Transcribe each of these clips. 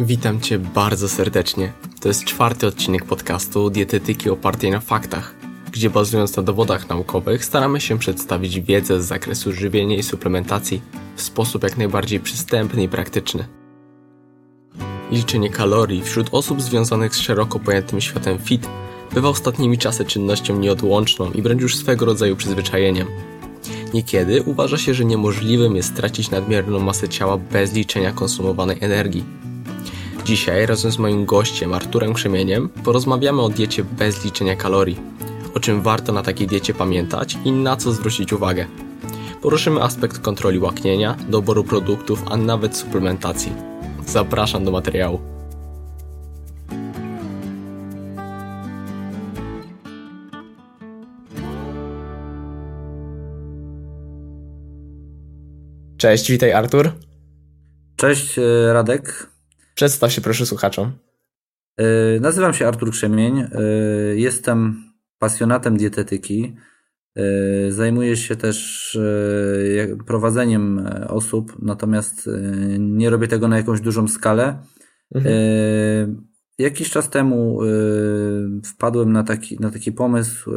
Witam Cię bardzo serdecznie. To jest czwarty odcinek podcastu Dietetyki opartej na faktach, gdzie bazując na dowodach naukowych staramy się przedstawić wiedzę z zakresu żywienia i suplementacji w sposób jak najbardziej przystępny i praktyczny. Liczenie kalorii wśród osób związanych z szeroko pojętym światem fit bywa ostatnimi czasy czynnością nieodłączną i wręcz już swego rodzaju przyzwyczajeniem. Niekiedy uważa się, że niemożliwym jest stracić nadmierną masę ciała bez liczenia konsumowanej energii. Dzisiaj razem z moim gościem Arturem Krzemieniem porozmawiamy o diecie bez liczenia kalorii, o czym warto na takiej diecie pamiętać i na co zwrócić uwagę. Poruszymy aspekt kontroli łaknienia, doboru produktów, a nawet suplementacji. Zapraszam do materiału. Cześć, witaj Artur. Cześć e, Radek. Przedstaw się proszę słuchaczom. E, nazywam się Artur Krzemień. E, jestem pasjonatem dietetyki. Zajmuję się też prowadzeniem osób, natomiast nie robię tego na jakąś dużą skalę. Mhm. Jakiś czas temu wpadłem na taki, na taki pomysł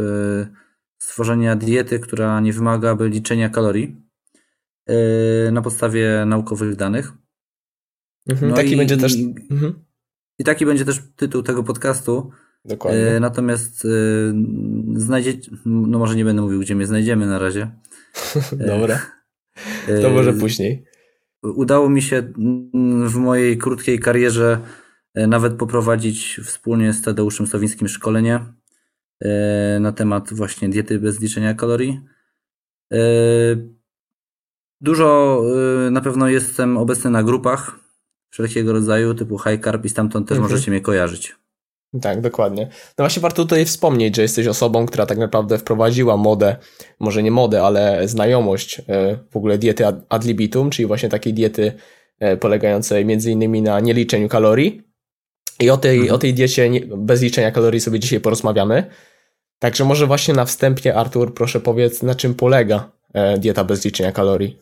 stworzenia diety, która nie wymaga liczenia kalorii na podstawie naukowych danych. Mhm, no taki i, będzie też. Mhm. I taki będzie też tytuł tego podcastu. Dokładnie. E, natomiast e, znajdziecie, no może nie będę mówił, gdzie mnie znajdziemy na razie. Dobra. E, to może później. Udało mi się w mojej krótkiej karierze e, nawet poprowadzić wspólnie z Tadeuszem Sowińskim szkolenie e, na temat właśnie diety bez liczenia kalorii. E, Dużo na pewno jestem obecny na grupach wszelkiego rodzaju, typu High Carb i stamtąd też mhm. możecie mnie kojarzyć. Tak, dokładnie. No właśnie warto tutaj wspomnieć, że jesteś osobą, która tak naprawdę wprowadziła modę, może nie modę, ale znajomość y, w ogóle diety ad libitum, czyli właśnie takiej diety y, polegającej między innymi na nieliczeniu kalorii. I o tej, mhm. o tej diecie bez liczenia kalorii sobie dzisiaj porozmawiamy. Także może właśnie na wstępie, Artur, proszę powiedz, na czym polega dieta bez liczenia kalorii?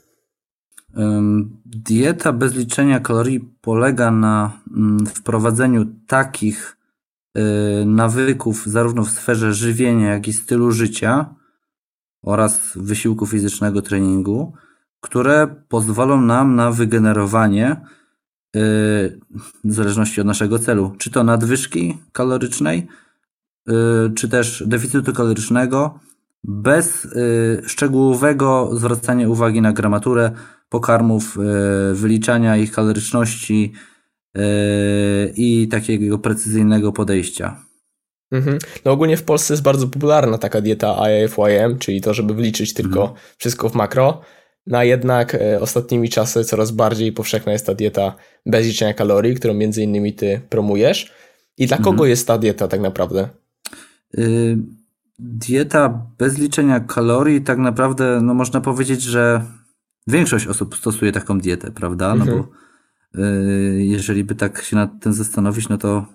Dieta bez liczenia kalorii polega na mm, wprowadzeniu takich y, nawyków, zarówno w sferze żywienia, jak i stylu życia oraz wysiłku fizycznego treningu, które pozwolą nam na wygenerowanie, y, w zależności od naszego celu, czy to nadwyżki kalorycznej, y, czy też deficytu kalorycznego, bez szczegółowego zwracania uwagi na gramaturę, pokarmów, e, wyliczania ich kaloryczności e, i takiego precyzyjnego podejścia. Mhm. No ogólnie w Polsce jest bardzo popularna taka dieta IFYM, czyli to, żeby wliczyć tylko mhm. wszystko w makro. No a jednak e, ostatnimi czasy coraz bardziej powszechna jest ta dieta bez liczenia kalorii, którą między innymi ty promujesz. I dla kogo mhm. jest ta dieta tak naprawdę? Dieta bez liczenia kalorii tak naprawdę, no można powiedzieć, że Większość osób stosuje taką dietę, prawda? No mhm. bo y, jeżeli by tak się nad tym zastanowić, no to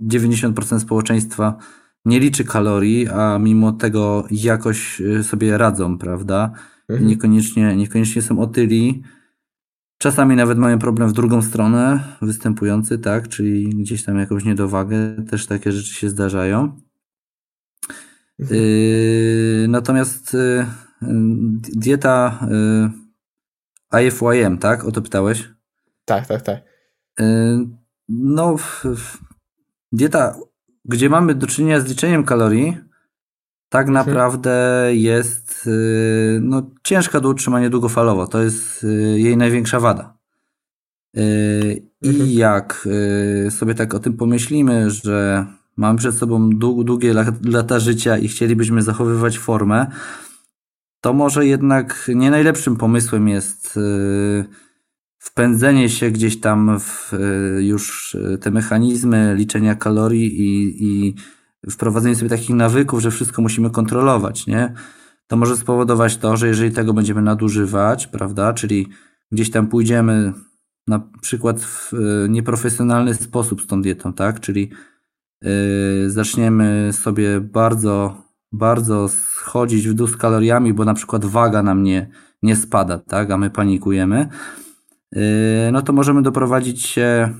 90% mm, społeczeństwa nie liczy kalorii, a mimo tego jakoś y, sobie radzą, prawda? Mhm. Niekoniecznie, niekoniecznie są otyli. Czasami nawet mają problem w drugą stronę występujący, tak? Czyli gdzieś tam jakąś niedowagę. Też takie rzeczy się zdarzają. Mhm. Yy, natomiast yy, dieta y, IFYM, tak? O to pytałeś? Tak, tak, tak. Y, no, dieta, gdzie mamy do czynienia z liczeniem kalorii, tak mhm. naprawdę jest y, no, ciężka do utrzymania długofalowo. To jest jej największa wada. I mhm. jak sobie tak o tym pomyślimy, że mamy przed sobą długie lata życia i chcielibyśmy zachowywać formę, to może jednak nie najlepszym pomysłem jest y, wpędzenie się gdzieś tam w y, już y, te mechanizmy liczenia kalorii i, i wprowadzenie sobie takich nawyków, że wszystko musimy kontrolować, nie? To może spowodować to, że jeżeli tego będziemy nadużywać, prawda, czyli gdzieś tam pójdziemy na przykład w nieprofesjonalny sposób z tą dietą, tak, czyli yy, zaczniemy sobie bardzo bardzo schodzić w dół z kaloriami, bo na przykład waga nam nie, nie spada, tak, a my panikujemy, no to możemy doprowadzić się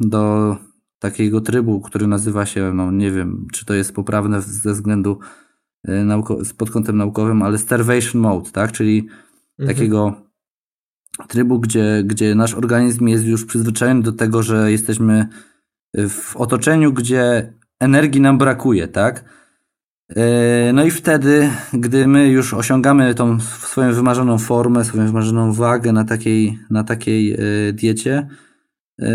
do takiego trybu, który nazywa się, no nie wiem, czy to jest poprawne ze względu pod kątem naukowym, ale starvation mode, tak? Czyli mhm. takiego trybu, gdzie, gdzie nasz organizm jest już przyzwyczajony do tego, że jesteśmy w otoczeniu, gdzie energii nam brakuje, tak? E, no i wtedy, gdy my już osiągamy tą swoją wymarzoną formę, swoją wymarzoną wagę na takiej, na takiej e, diecie, e,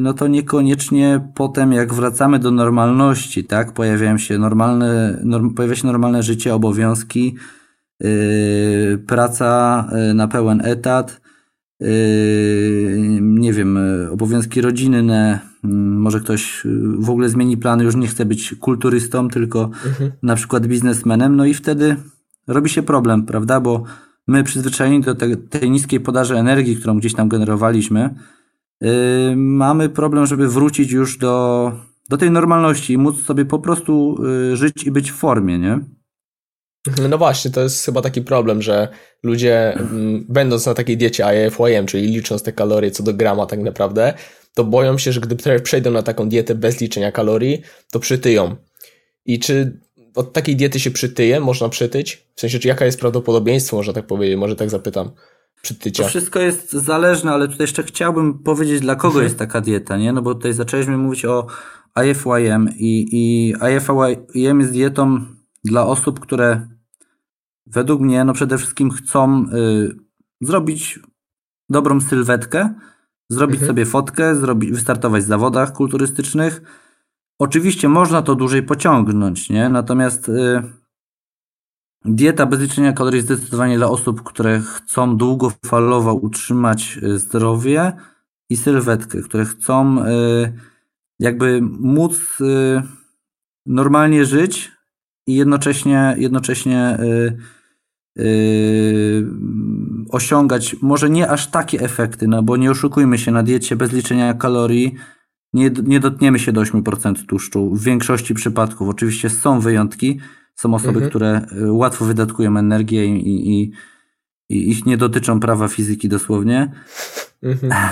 no to niekoniecznie potem, jak wracamy do normalności, tak, pojawiają się normalne, norm, pojawia się normalne życie, obowiązki, praca na pełen etat, nie wiem, obowiązki rodzinne, może ktoś y, w ogóle zmieni plany, już nie chce być kulturystą, tylko mhm. na przykład biznesmenem, no i wtedy robi się problem, prawda? Bo my przyzwyczajeni do te, tej niskiej podaży energii, którą gdzieś tam generowaliśmy, yy, mamy problem, żeby wrócić już do, do tej normalności i móc sobie po prostu yy, żyć i być w formie, nie? No właśnie, to jest chyba taki problem, że ludzie, mm, będąc na takiej diecie IFYM, czyli licząc te kalorie co do grama tak naprawdę, to boją się, że gdy przejdą na taką dietę bez liczenia kalorii, to przytyją. I czy od takiej diety się przytyje? Można przytyć? W sensie, czy jaka jest prawdopodobieństwo, można tak powiedzieć, może tak zapytam, przytycia? To wszystko jest zależne, ale tutaj jeszcze chciałbym powiedzieć, dla kogo mhm. jest taka dieta, nie? No bo tutaj zaczęliśmy mówić o IFYM i, i IFYM jest dietą dla osób, które według mnie, no przede wszystkim chcą y, zrobić dobrą sylwetkę, zrobić mhm. sobie fotkę, zrobić, wystartować w zawodach kulturystycznych. Oczywiście można to dłużej pociągnąć, nie? Natomiast y, dieta bez liczenia kalorii jest zdecydowanie dla osób, które chcą długofalowo utrzymać y, zdrowie i sylwetkę, które chcą y, jakby móc y, normalnie żyć i jednocześnie, jednocześnie y, Yy, osiągać może nie aż takie efekty, no bo nie oszukujmy się, na diecie bez liczenia kalorii nie, nie dotkniemy się do 8% tłuszczu. W większości przypadków oczywiście są wyjątki, są osoby, mhm. które y, łatwo wydatkują energię i, i, i, ich nie dotyczą prawa fizyki dosłownie. Mhm.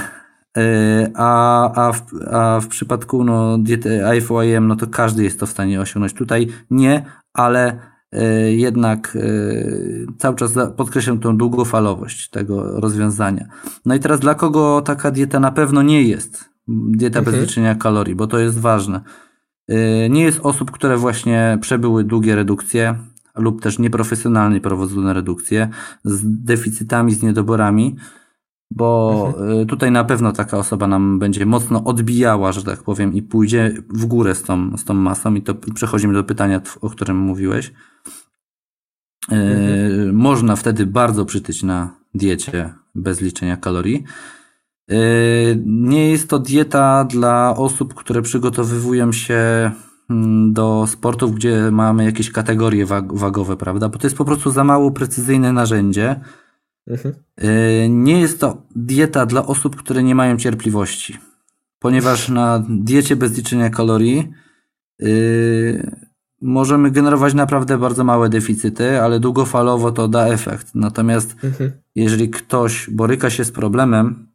Y, a, a, w, a w przypadku no, diety IFYM, no to każdy jest to w stanie osiągnąć. Tutaj nie, ale jednak e, cały czas podkreślam tą długofalowość tego rozwiązania. No i teraz dla kogo taka dieta na pewno nie jest? Dieta mhm. bez liczenia kalorii, bo to jest ważne. E, nie jest osób, które właśnie przebyły długie redukcje lub też nieprofesjonalnie prowadzone redukcje z deficytami, z niedoborami, bo mhm. tutaj na pewno taka osoba nam będzie mocno odbijała, że tak powiem, i pójdzie w górę z tą, z tą masą. I to przechodzimy do pytania, o którym mówiłeś. Mhm. Można wtedy bardzo przytyć na diecie bez liczenia kalorii. E, nie jest to dieta dla osób, które przygotowywują się mm, do sportów, gdzie mamy jakieś kategorie wagowe, prawda? Bo to jest po prostu za mało precyzyjne narzędzie. Mhm. E, nie jest to dieta dla osób, które nie mają cierpliwości, ponieważ na diecie bez liczenia kalorii możemy generować naprawdę bardzo małe deficyty, ale długofalowo to da efekt. Natomiast mhm. jeżeli ktoś boryka się z problemem,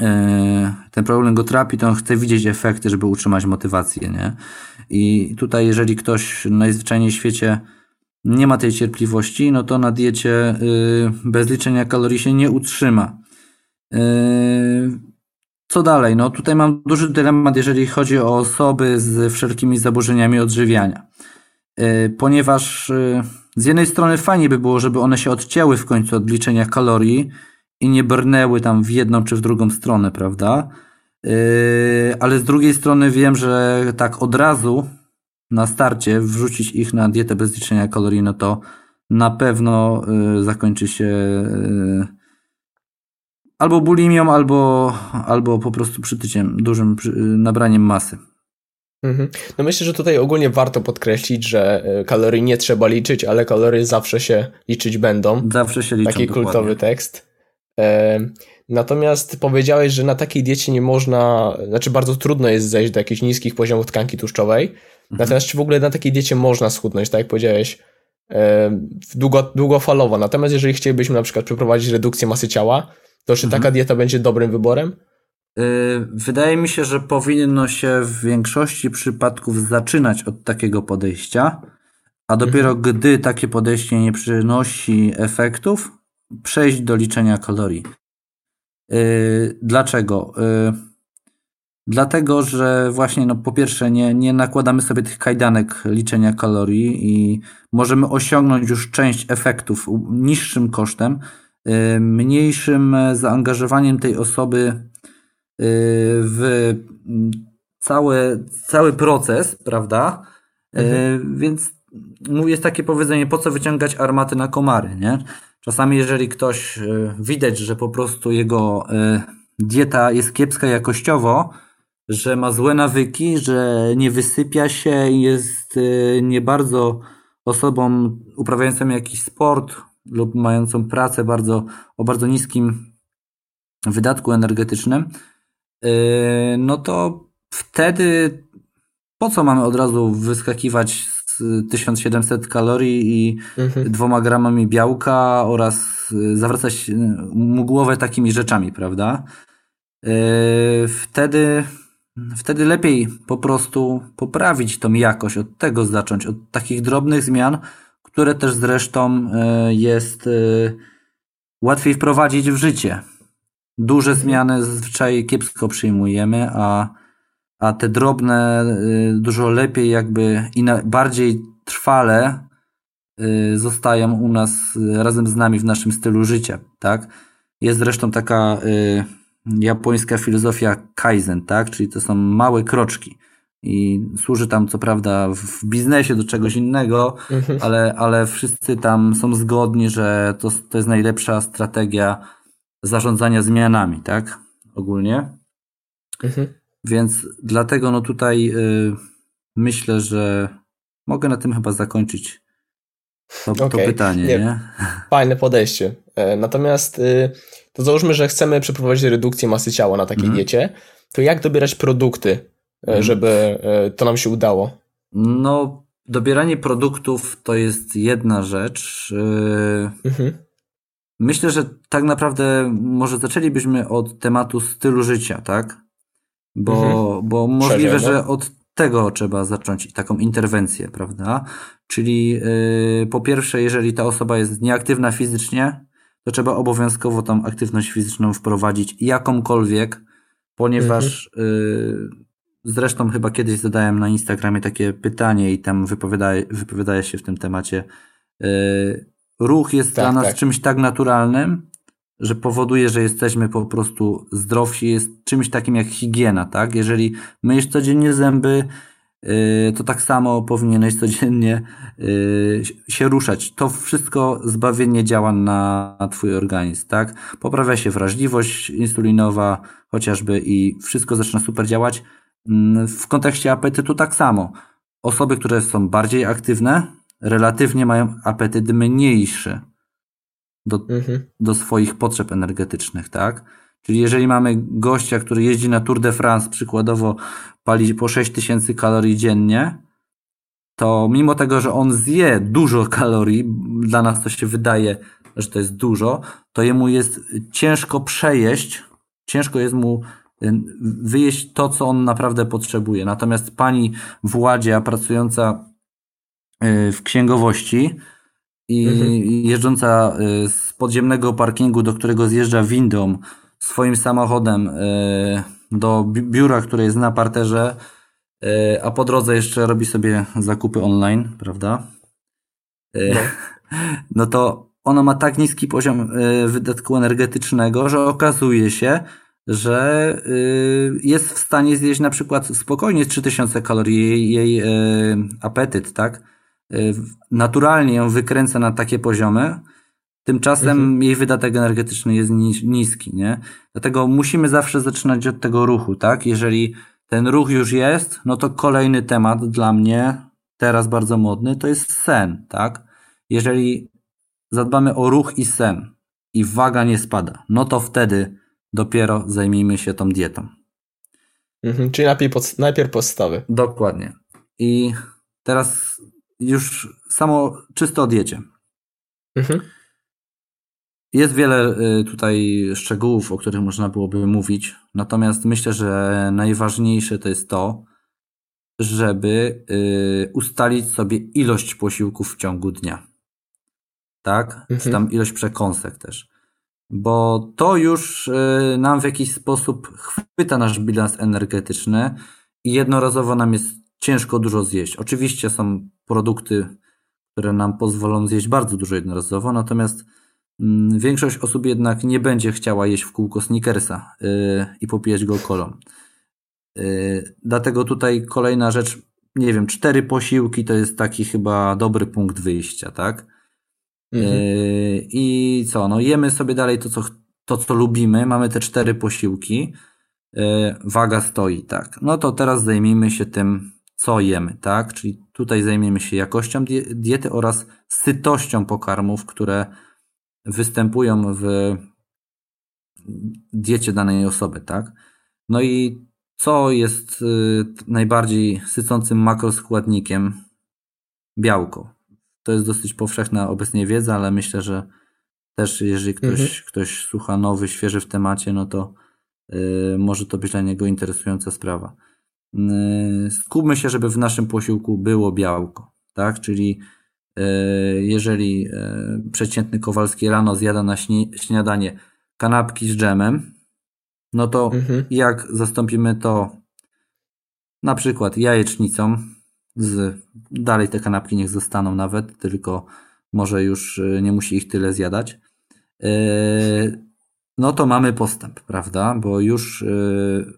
e, ten problem go trapi, to on chce widzieć efekty, żeby utrzymać motywację, nie? I tutaj, jeżeli ktoś najzwyczajniej w świecie nie ma tej cierpliwości, no to na diecie y, bez liczenia kalorii się nie utrzyma. Y, co dalej? No tutaj mam duży dylemat, jeżeli chodzi o osoby z wszelkimi zaburzeniami odżywiania. E, ponieważ z jednej strony fajnie by było, żeby one się odcięły w końcu od liczenia kalorii i nie brnęły tam w jedną czy w drugą stronę, prawda? Ale z drugiej strony wiem, że tak od razu na starcie wrzucić ich na dietę bez liczenia kalorii, no to na pewno zakończy się albo bulimią, albo, albo po prostu przytyciem, dużym nabraniem masy. Mhm. No myślę, że tutaj ogólnie warto podkreślić, że kalorii nie trzeba liczyć, ale kalorie zawsze się liczyć będą. Zawsze się liczą. Taki dokładnie. kultowy tekst. E, natomiast powiedziałeś, że na takiej diecie nie można, znaczy bardzo trudno jest zejść do jakichś niskich poziomów tkanki tłuszczowej. Mhm. Natomiast czy w ogóle na takiej diecie można schudnąć, tak jak powiedziałeś, długo, długofalowo. Natomiast jeżeli chcielibyśmy na przykład przeprowadzić redukcję masy ciała, to czy mhm. taka dieta będzie dobrym wyborem? Y, wydaje mi się, że powinno się w większości przypadków zaczynać od takiego podejścia, a dopiero mhm. gdy takie podejście nie przynosi efektów, przejść do liczenia kalorii. Y, dlaczego? Y, dlatego, że właśnie no, po pierwsze nie, nie nakładamy sobie tych kajdanek liczenia kalorii i możemy osiągnąć już część efektów niższym kosztem, mniejszym zaangażowaniem tej osoby w cały, cały proces, prawda? Mhm. Więc jest takie powiedzenie, po co wyciągać armaty na komary, nie? Czasami jeżeli ktoś widać, że po prostu jego dieta jest kiepska jakościowo, że ma złe nawyki, że nie wysypia się i jest e, nie bardzo osobą uprawiającą jakiś sport lub mającą pracę bardzo, o bardzo niskim wydatku energetycznym, no to wtedy po co mamy od razu wyskakiwać 1700 kalorii i mhm. dwoma gramami białka oraz y, zawracać y, mu głowę takimi rzeczami, prawda? Y, wtedy, wtedy lepiej po prostu poprawić tą jakość, od tego zacząć, od takich drobnych zmian, które też zresztą jest łatwiej wprowadzić w życie. Duże mhm. zmiany zazwyczaj kiepsko przyjmujemy, a a te drobne y, dużo lepiej jakby i bardziej trwale zostają u nas razem z nami w naszym stylu życia, tak? Jest zresztą taka japońska filozofia kaizen, tak? Czyli to są małe kroczki i służy tam co prawda w biznesie do czegoś innego, mhm. ale, ale wszyscy tam są zgodni, że to, to jest najlepsza strategia zarządzania zmianami, tak? Ogólnie. Mhm. Więc dlatego no tutaj y, myślę, że mogę na tym chyba zakończyć to, okay. to pytanie. Nie, nie? Fajne podejście. E, natomiast y, to załóżmy, że chcemy przeprowadzić redukcję masy ciała na takiej mm. diecie, to jak dobierać produkty, mm. żeby e, to nam się udało? No, dobieranie produktów to jest jedna rzecz. Mhm. Myślę, że tak naprawdę może zaczęlibyśmy od tematu stylu życia, tak? Bo, mhm. bo możliwe, że od tego trzeba zacząć taką interwencję, prawda? Czyli yy, po pierwsze, jeżeli ta osoba jest nieaktywna fizycznie, to trzeba obowiązkowo tą aktywność fizyczną wprowadzić jakąkolwiek, ponieważ mhm. yy, zresztą chyba kiedyś zadałem na Instagramie takie pytanie i tam wypowiadaje, wypowiadaje się w tym temacie. Yy, ruch jest tak, dla nas tak. czymś tak naturalnym, że powoduje, że jesteśmy po prostu zdrowsi, jest czymś takim jak higiena, tak? Jeżeli myjesz codziennie zęby, y, to tak samo powinieneś codziennie y, się ruszać. To wszystko zbawienie działa na twój organizm, tak? Poprawia się wrażliwość insulinowa chociażby i wszystko zaczyna super działać. Mm, w kontekście apetytu tak samo. Osoby, które są bardziej aktywne, relatywnie mają apetyt mniejszy do, mhm. do swoich potrzeb energetycznych, tak? Czyli jeżeli mamy gościa, który jeździ na Tour de France, przykładowo pali po 6000 kalorii dziennie, to mimo tego, że on zje dużo kalorii, dla nas to się wydaje, że to jest dużo, to jemu jest ciężko przejeść, ciężko jest mu y, wyjeść to, co on naprawdę potrzebuje. Natomiast pani Władzia, pracująca y, w księgowości, i mhm. jeżdżąca y, z podziemnego parkingu, do którego zjeżdża windą swoim samochodem y, do biura, które jest na parterze, y, a po drodze jeszcze robi sobie zakupy online, prawda? No, no to ona ma tak niski poziom wydatku energetycznego, że okazuje się, że jest w stanie zjeść na przykład spokojnie 3000 kalorii jej, jej apetyt, tak? Naturalnie ją wykręca na takie poziomy, tymczasem mhm. jej wydatek energetyczny jest niski, nie? Dlatego musimy zawsze zaczynać od tego ruchu, tak? Jeżeli ten ruch już jest, no to kolejny temat dla mnie, teraz bardzo modny, to jest sen, tak? Jeżeli zadbamy o ruch i sen i waga nie spada, no to wtedy dopiero zajmijmy się tą dietą. Mhm, czyli najpierw, pod, najpierw podstawy. Dokładnie. I teraz już samo czysto o diecie. Mhm. Jest wiele y, tutaj szczegółów, o których można byłoby mówić, natomiast myślę, że najważniejsze to jest to, żeby y, ustalić sobie ilość posiłków w ciągu dnia. Tak? Mhm. Czy tam ilość przekąsek też. Bo to już y, nam w jakiś sposób chwyta nasz bilans energetyczny i jednorazowo nam jest ciężko dużo zjeść. Oczywiście są produkty, które nam pozwolą zjeść bardzo dużo jednorazowo, natomiast większość osób jednak nie będzie chciała jeść w kółko sneakersa y, i popijać go kolą. Y, dlatego tutaj kolejna rzecz, nie wiem, cztery posiłki to jest taki chyba dobry punkt wyjścia, tak? Mhm. Y, I co, no jemy sobie dalej to co, to, co lubimy, mamy te cztery posiłki, waga stoi, tak. No to teraz zajmijmy się tym, co jemy, tak? Czyli tutaj zajmiemy się jakością diety oraz sytością pokarmów, które występują w diecie danej osoby, tak? No i co jest y, najbardziej sycącym makroskładnikiem? Białko. To jest dosyć powszechna obecnie wiedza, ale myślę, że też jeżeli ktoś, mhm. ktoś słucha nowy, świeży w temacie, no to y, może to być dla niego interesująca sprawa. Y, skupmy się, żeby w naszym posiłku było białko, tak? Czyli jeżeli y, przeciętny Kowalski rano zjada na śniadanie kanapki z dżemem, no to mhm. jak zastąpimy to na przykład jajecznicą, z, dalej te kanapki niech zostaną nawet, tylko może już nie musi ich tyle zjadać, no to mamy postęp, prawda? Bo już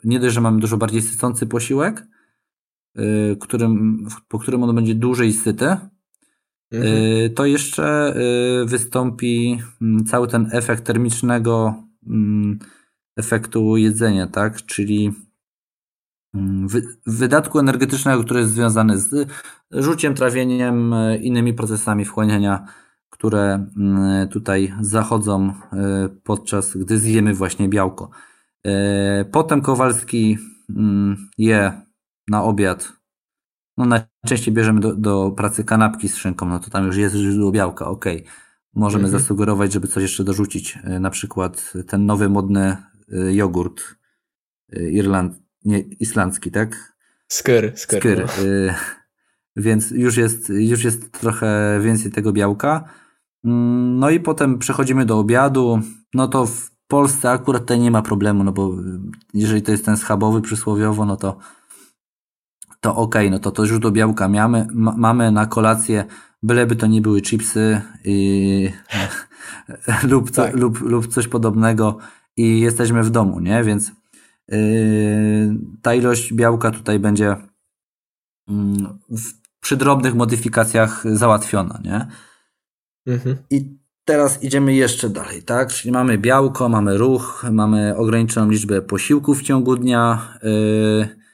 nie dość, że mamy dużo bardziej sycący posiłek, którym, po którym on będzie dłużej syty, mhm. yy, to jeszcze y, wystąpi mm, cały ten efekt termicznego mm, efektu jedzenia, tak? Czyli mm, wydatku energetycznego, który jest związany z rzuciem, trawieniem, y, innymi procesami wchłaniania które tutaj zachodzą podczas gdy zjemy właśnie białko. Potem Kowalski je na obiad. No najczęściej bierzemy do, do pracy kanapki z szynką, no to tam już jest źródło białka, ok. Możemy mhm. zasugerować, żeby coś jeszcze dorzucić. E, na przykład ten nowy modny jogurt Irland, nie, islandzki, tak? Skyr, skyr. skyr. No. Więc już jest, już jest trochę więcej tego białka. Mm, no i potem przechodzimy do obiadu. No to w Polsce akurat tutaj nie ma problemu, no bo jeżeli to jest ten schabowy przysłowiowo, no to to ok, no to to źródło białka mamy, ma, mamy na kolację, byleby to nie były chipsy i, lub, co, tak. lub, lub coś podobnego i jesteśmy w domu, nie? Więc yy, ta ilość białka tutaj będzie yy, w, przy drobnych modyfikacjach załatwiona, nie? Mhm. I teraz idziemy jeszcze dalej, tak? Czyli mamy białko, mamy ruch, mamy ograniczoną liczbę posiłków w ciągu dnia. Yy,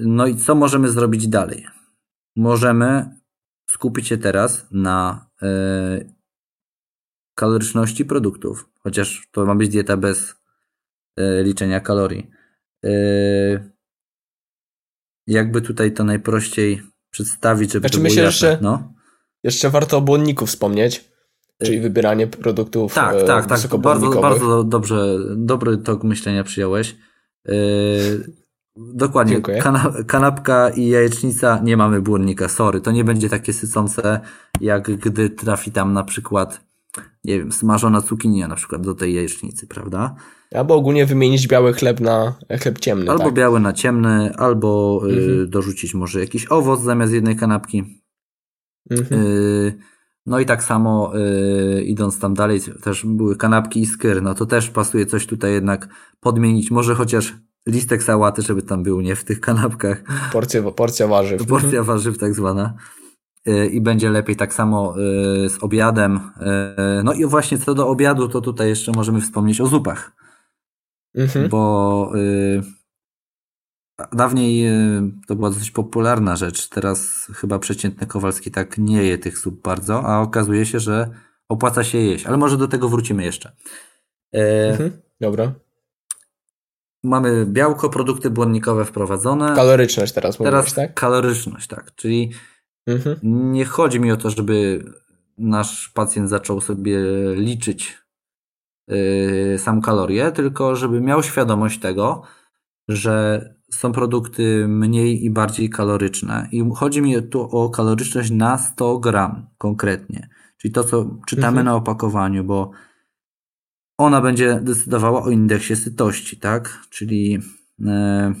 no i co możemy zrobić dalej? Możemy skupić się teraz na yy, kaloryczności produktów, chociaż to ma być dieta bez yy, liczenia kalorii. Jakby tutaj to najprościej przedstawić, żeby znaczy, to było myślę, jasne. Że... No? Jeszcze warto o błonniku wspomnieć, czyli wybieranie produktów Tak, e, tak, tak. Bardzo, bardzo dobrze, dobry tok myślenia przyjąłeś. Dokładnie. Kana, kanapka i jajecznica nie mamy błonnika, sorry. To nie będzie takie sycące, jak gdy trafi tam na przykład, nie wiem, smażona cukinia na przykład do tej jajecznicy, prawda? Albo ogólnie wymienić biały chleb na chleb ciemny. Albo tak? biały na ciemny, albo y, mhm. dorzucić może jakiś owoc zamiast jednej kanapki. Mhm. Y, no i tak samo y, idąc tam dalej, też były kanapki i skyr, no to też pasuje coś tutaj jednak podmienić, może chociaż listek sałaty, żeby tam był, nie w tych kanapkach. Porcja, porcja warzyw. Porcja warzyw tak zwana. Y, I będzie lepiej tak samo z obiadem. No i właśnie co do obiadu, to tutaj jeszcze możemy wspomnieć o zupach. Mhm. Bo Dawniej to była dosyć popularna rzecz, teraz chyba przeciętny Kowalski tak nie je tych zup bardzo, a okazuje się, że opłaca się jeść, ale może do tego wrócimy jeszcze. Mhm, dobra. Mamy białko, produkty błonnikowe wprowadzone. Kaloryczność teraz mówisz, Teraz tak? kaloryczność, tak. Czyli mhm. nie chodzi mi o to, żeby nasz pacjent zaczął sobie liczyć yy, sam kalorie, tylko żeby miał świadomość tego, że są produkty mniej i bardziej kaloryczne. I chodzi mi tu o kaloryczność na 100 gram konkretnie. Czyli to, co czytamy mhm. na opakowaniu, bo ona będzie decydowała o indeksie sytości, tak? Czyli e,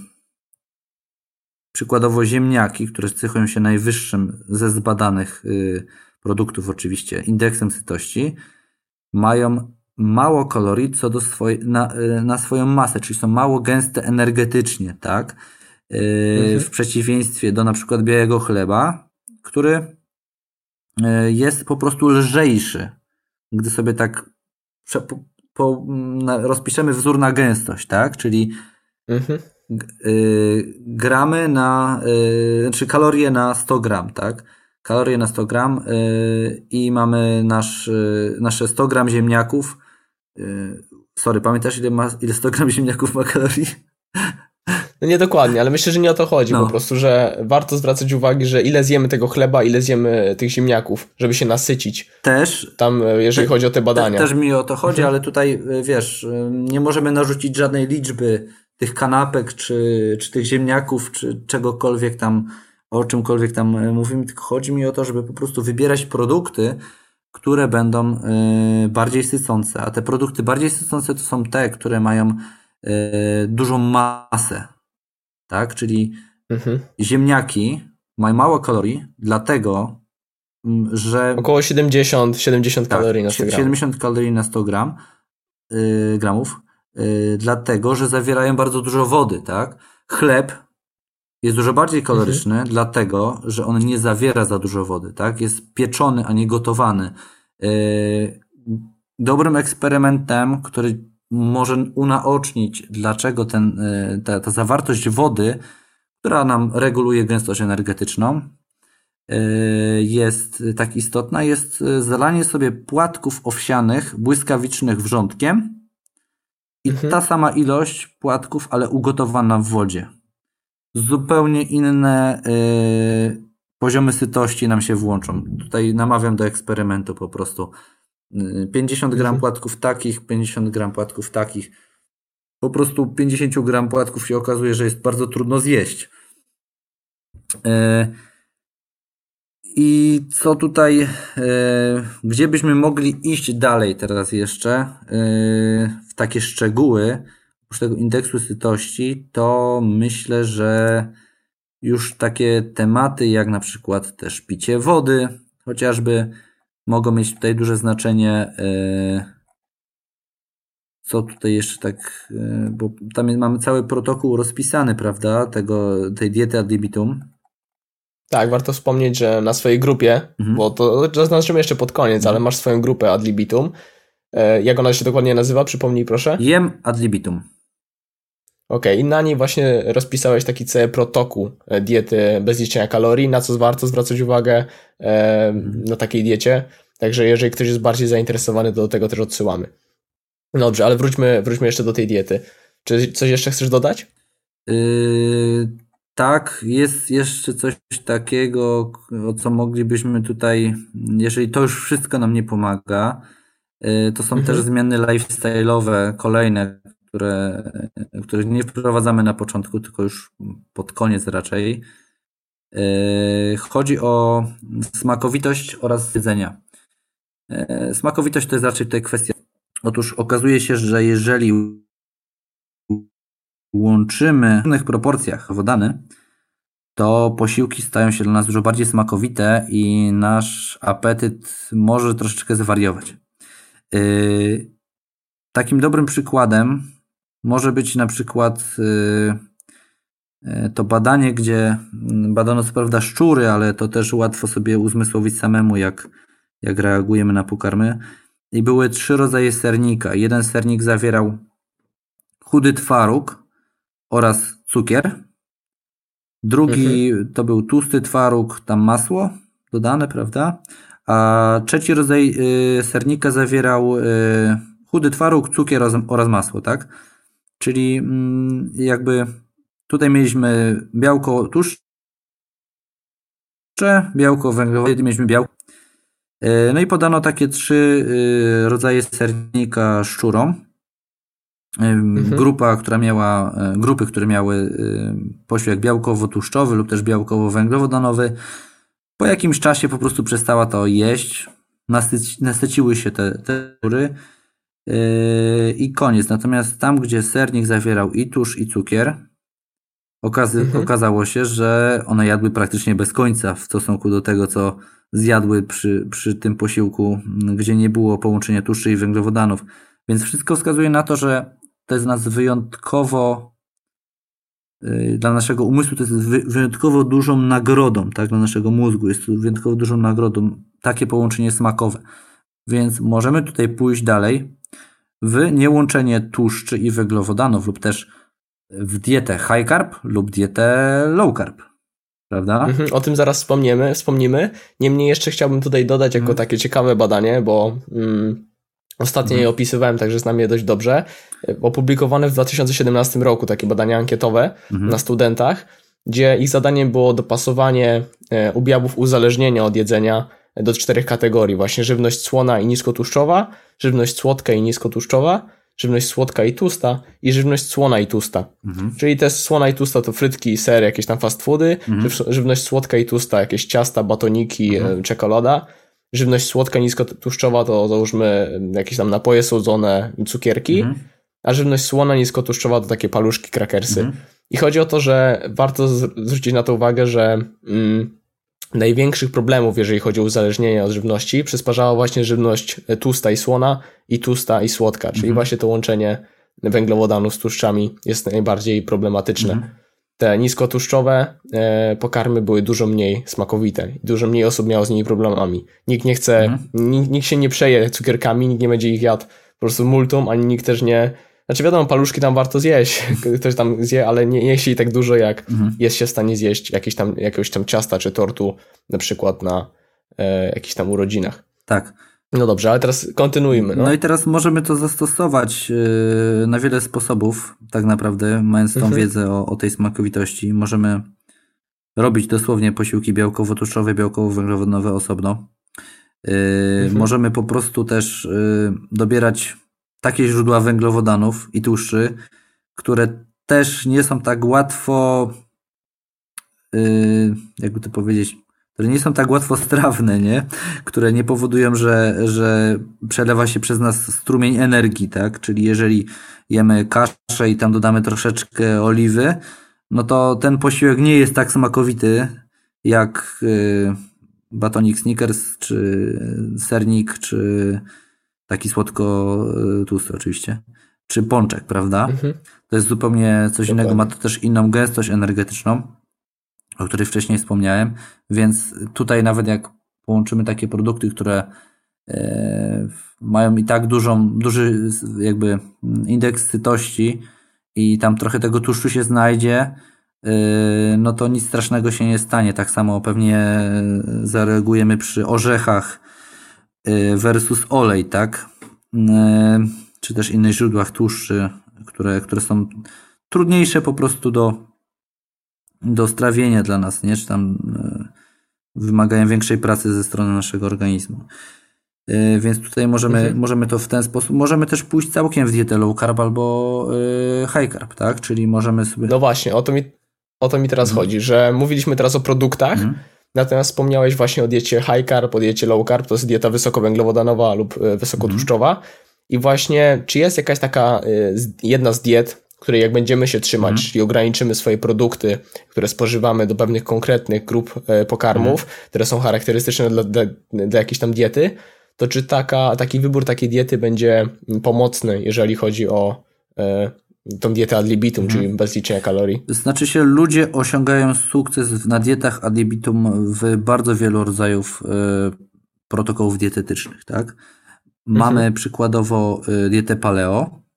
przykładowo ziemniaki, które cechują się najwyższym ze zbadanych y, produktów oczywiście indeksem sytości, mają mało kalorii co do swojej, na, y, na swoją masę, czyli są mało gęste energetycznie, tak? Y, mhm. W przeciwieństwie do na przykład białego chleba, który y, jest po prostu lżejszy. Gdy sobie tak po, na, rozpiszemy wzór na gęstość, tak? Czyli mhm. gramy na, czy znaczy kalorie na 100 gram, tak? Kalorie na 100 gram i mamy nasz, nasze 100 gram ziemniaków Yy, sorry, pamiętasz ile, ma, ile 100 gram ziemniaków ma kalorii? No nie dokładnie, ale myślę, że nie o to chodzi no. po prostu, że warto zwracać uwagę, że ile zjemy tego chleba, ile zjemy tych ziemniaków, żeby się nasycić. Też. Tam, e, jeżeli te, chodzi o te badania. Te, też mi o to chodzi, mhm. ale tutaj, e, wiesz, e, nie możemy narzucić żadnej liczby tych kanapek, czy, czy tych ziemniaków, czy czegokolwiek tam, o czymkolwiek tam mówimy, tylko chodzi mi o to, żeby po prostu wybierać produkty, które będą bardziej sycące. A te produkty bardziej sycące to są te, które mają dużą masę. Tak? Czyli mhm. ziemniaki mają mało kalorii, dlatego, mm, że. Około 70, 70 tak, kalorii na 100 gram. 70 kalorii na 100 gram, yy, gramów, yy, dlatego, że zawierają bardzo dużo wody, tak? Chleb jest dużo bardziej kaloryczny, mhm. dlatego, że on nie zawiera za dużo wody, tak? Jest pieczony, a nie gotowany. Yy, dobrym eksperymentem, który może unaocznić, dlaczego ten, yy, ta, ta zawartość wody, która nam reguluje gęstość energetyczną, yy, jest tak istotna, jest zalanie sobie płatków owsianych błyskawicznych wrzątkiem i mhm. ta sama ilość płatków, ale ugotowana w wodzie zupełnie inne poziomy sytości nam się włączą. Tutaj namawiam do eksperymentu po prostu. 50 y, gram mhm. płatków takich, 50 gram płatków takich. Po prostu 50 gram płatków się okazuje, że jest bardzo trudno zjeść. Y, I co tutaj, gdzie byśmy mogli iść dalej teraz jeszcze w takie szczegóły, oprócz tego indeksu sytości, to myślę, że już takie tematy jak na przykład też picie wody, chociażby mogą mieć tutaj duże znaczenie. E, co tutaj jeszcze tak, e, bo tam mamy cały protokół rozpisany, prawda, tego, tej diety ad libitum. Tak, warto wspomnieć, że na swojej grupie, mhm. bo to zaznaczymy jeszcze pod koniec, ale masz swoją grupę ad libitum. E, jak ona się dokładnie nazywa? Przypomnij proszę. Jem ad libitum. Okej, okay. i na niej właśnie rozpisałeś taki cały protokół e, diety bez liczenia kalorii, na co warto zwracać uwagę e, na takiej diecie. Także jeżeli ktoś jest bardziej zainteresowany, to do tego też odsyłamy. Dobrze, ale wróćmy, wróćmy jeszcze do tej diety. Czy coś jeszcze chcesz dodać? Yy, tak, jest jeszcze coś takiego, o co moglibyśmy tutaj, jeżeli to już wszystko nam nie pomaga, yy, to są mhm. też zmiany lifestyle'owe kolejne, które, których nie wprowadzamy na początku, tylko już pod koniec raczej. E, chodzi o smakowitość oraz jedzenia. E, smakowitość to jest raczej tutaj kwestia. Otóż okazuje się, że jeżeli łączymy w różnych proporcjach wodany, to posiłki stają się dla nas dużo bardziej smakowite i nasz apetyt może troszeczkę zwariować. E, takim dobrym przykładem może być na przykład y, y, to badanie, gdzie mm, badano co prawda szczury, ale to też łatwo sobie uzmysłowić samemu, jak, jak reagujemy na pokarmy. I były trzy rodzaje sernika. Jeden sernik zawierał chudy twaróg oraz cukier. Drugi mhm. to był tłusty twaróg, tam masło dodane, prawda? A trzeci rodzaj y, sernika zawierał chudy twaróg, cukier oraz masło, tak? Czyli mm, jakby tutaj mieliśmy białko tłuszcze, białko węglowe, mieliśmy białko. No i podano takie trzy rodzaje sernika szczurom. Mhm. Grupa, która miała, grupy, które miały posiłek białkowo-tłuszczowy lub też białkowo-węglowodanowy, po jakimś czasie po prostu przestała to jeść, nasyci, nasyciły się te, te i koniec. Natomiast tam, gdzie sernik zawierał i tusz, i cukier, okazy, mhm. okazało się, że one jadły praktycznie bez końca w stosunku do tego, co zjadły przy, przy tym posiłku, gdzie nie było połączenia tłuszczy i węglowodanów. Więc wszystko wskazuje na to, że to jest nas wyjątkowo Y, dla naszego umysłu to jest wyjątkowo dużą nagrodą, tak, dla naszego mózgu jest to wyjątkowo dużą nagrodą takie połączenie smakowe. Więc możemy tutaj pójść dalej w niełączenie tłuszczy i węglowodanów lub też w dietę high carb lub dietę low carb. Prawda? Mhm, o tym zaraz wspomniemy, wspomnimy. Niemniej jeszcze chciałbym tutaj dodać jako mhm. takie ciekawe badanie, bo mm, Ostatnio je mhm. opisywałem, także znam je dość dobrze. Opublikowane w 2017 roku takie badania ankietowe mhm. na studentach, gdzie ich zadaniem było dopasowanie e, objawów uzależnienia od jedzenia do czterech kategorii. Właśnie żywność słona i niskotłuszczowa, żywność słodka i niskotłuszczowa, żywność słodka i tłusta i żywność słona i tłusta. Mhm. Czyli te słona i tłusta to frytki, sery, jakieś tam fast foody, mhm. żywność słodka i tłusta, jakieś ciasta, batoniki, mhm. czekolada żywność słodka, niskotłuszczowa to załóżmy jakieś tam napoje słodzone, cukierki, mhm. a żywność słona, niskotłuszczowa to takie paluszki, krakersy. Mhm. I chodzi o to, że warto zwrócić na to uwagę, że mm, największych problemów, jeżeli chodzi o uzależnienie od żywności, przysparzała właśnie żywność tłusta i słona i tłusta i słodka, czyli mhm. właśnie to łączenie węglowodanów z tłuszczami jest najbardziej problematyczne. Mhm te niskotłuszczowe e, pokarmy były dużo mniej smakowite. Dużo mniej osób miało z nimi problemami. Nikt nie chce, mhm. nikt, nikt, się nie przeje cukierkami, nikt nie będzie ich jadł po prostu multum, ani nikt też nie. Znaczy wiadomo, paluszki tam warto zjeść, ktoś tam zje, ale nie jeśli tak dużo, jak mhm. jest się w stanie zjeść jakieś tam, jakiegoś tam ciasta czy tortu, na przykład na e, jakichś tam urodzinach. Tak. No dobrze, ale teraz kontynuujmy. No, no i teraz możemy to zastosować yy, na wiele sposobów, tak naprawdę, mając tą mhm. wiedzę o, o tej smakowitości. Możemy robić dosłownie posiłki białkowo-tłuszczowe, białkowo-węglowodanowe osobno. Yy, mhm. Możemy po prostu też yy, dobierać takie źródła węglowodanów i tłuszczy, które też nie są tak łatwo, yy, jakby to powiedzieć, które nie są tak łatwo strawne, nie? Które nie powodują, że, że przelewa się przez nas strumień energii, tak? Czyli jeżeli jemy kaszę i tam dodamy troszeczkę oliwy, no to ten posiłek nie jest tak smakowity jak y, batonik Snickers, czy sernik, czy taki słodko y, tłusty oczywiście, czy pączek, prawda? Mhm. To jest zupełnie coś innego, ma to też inną gęstość energetyczną o której wcześniej wspomniałem, więc tutaj nawet jak połączymy takie produkty, które e, mają i tak dużą, duży jakby indeks sytości i tam trochę tego tłuszczu się znajdzie, e, no to nic strasznego się nie stanie. Tak samo pewnie zareagujemy przy orzechach e, versus olej, tak? Czy też innych źródłach tłuszczy, które, które są trudniejsze po prostu do, do strawienia dla nas, nie? Czy tam e, wymagają większej pracy ze strony naszego organizmu. Więc tutaj możemy, mhm. możemy to w ten sposób, możemy też pójść całkiem w dietę low carb albo high carb, tak? Czyli możemy sobie... No właśnie, o to mi, o to mi teraz mhm. chodzi, że mówiliśmy teraz o produktach, mhm. Natomiast wspomniałeś właśnie o diecie high carb, o diecie low carb, to jest dieta wysokowęglowodanowa lub wysokotłuszczowa. Mhm. I właśnie, czy jest jakaś taka jedna z diet, której jak będziemy się trzymać, mhm. czyli ograniczymy swoje produkty, które spożywamy do pewnych konkretnych grup e, pokarmów, mhm. które są charakterystyczne dla, dla, dla jakiejś tam diety, to czy taka, taki wybór takiej diety będzie pomocny, jeżeli chodzi o e, tą dietę ad libitum, mhm. czyli bez liczenia kalorii? Znaczy się, ludzie osiągają sukces na dietach ad libitum w bardzo wielu rodzajów e, protokołów dietetycznych, tak? Mamy mhm. przykładowo e, dietę paleo,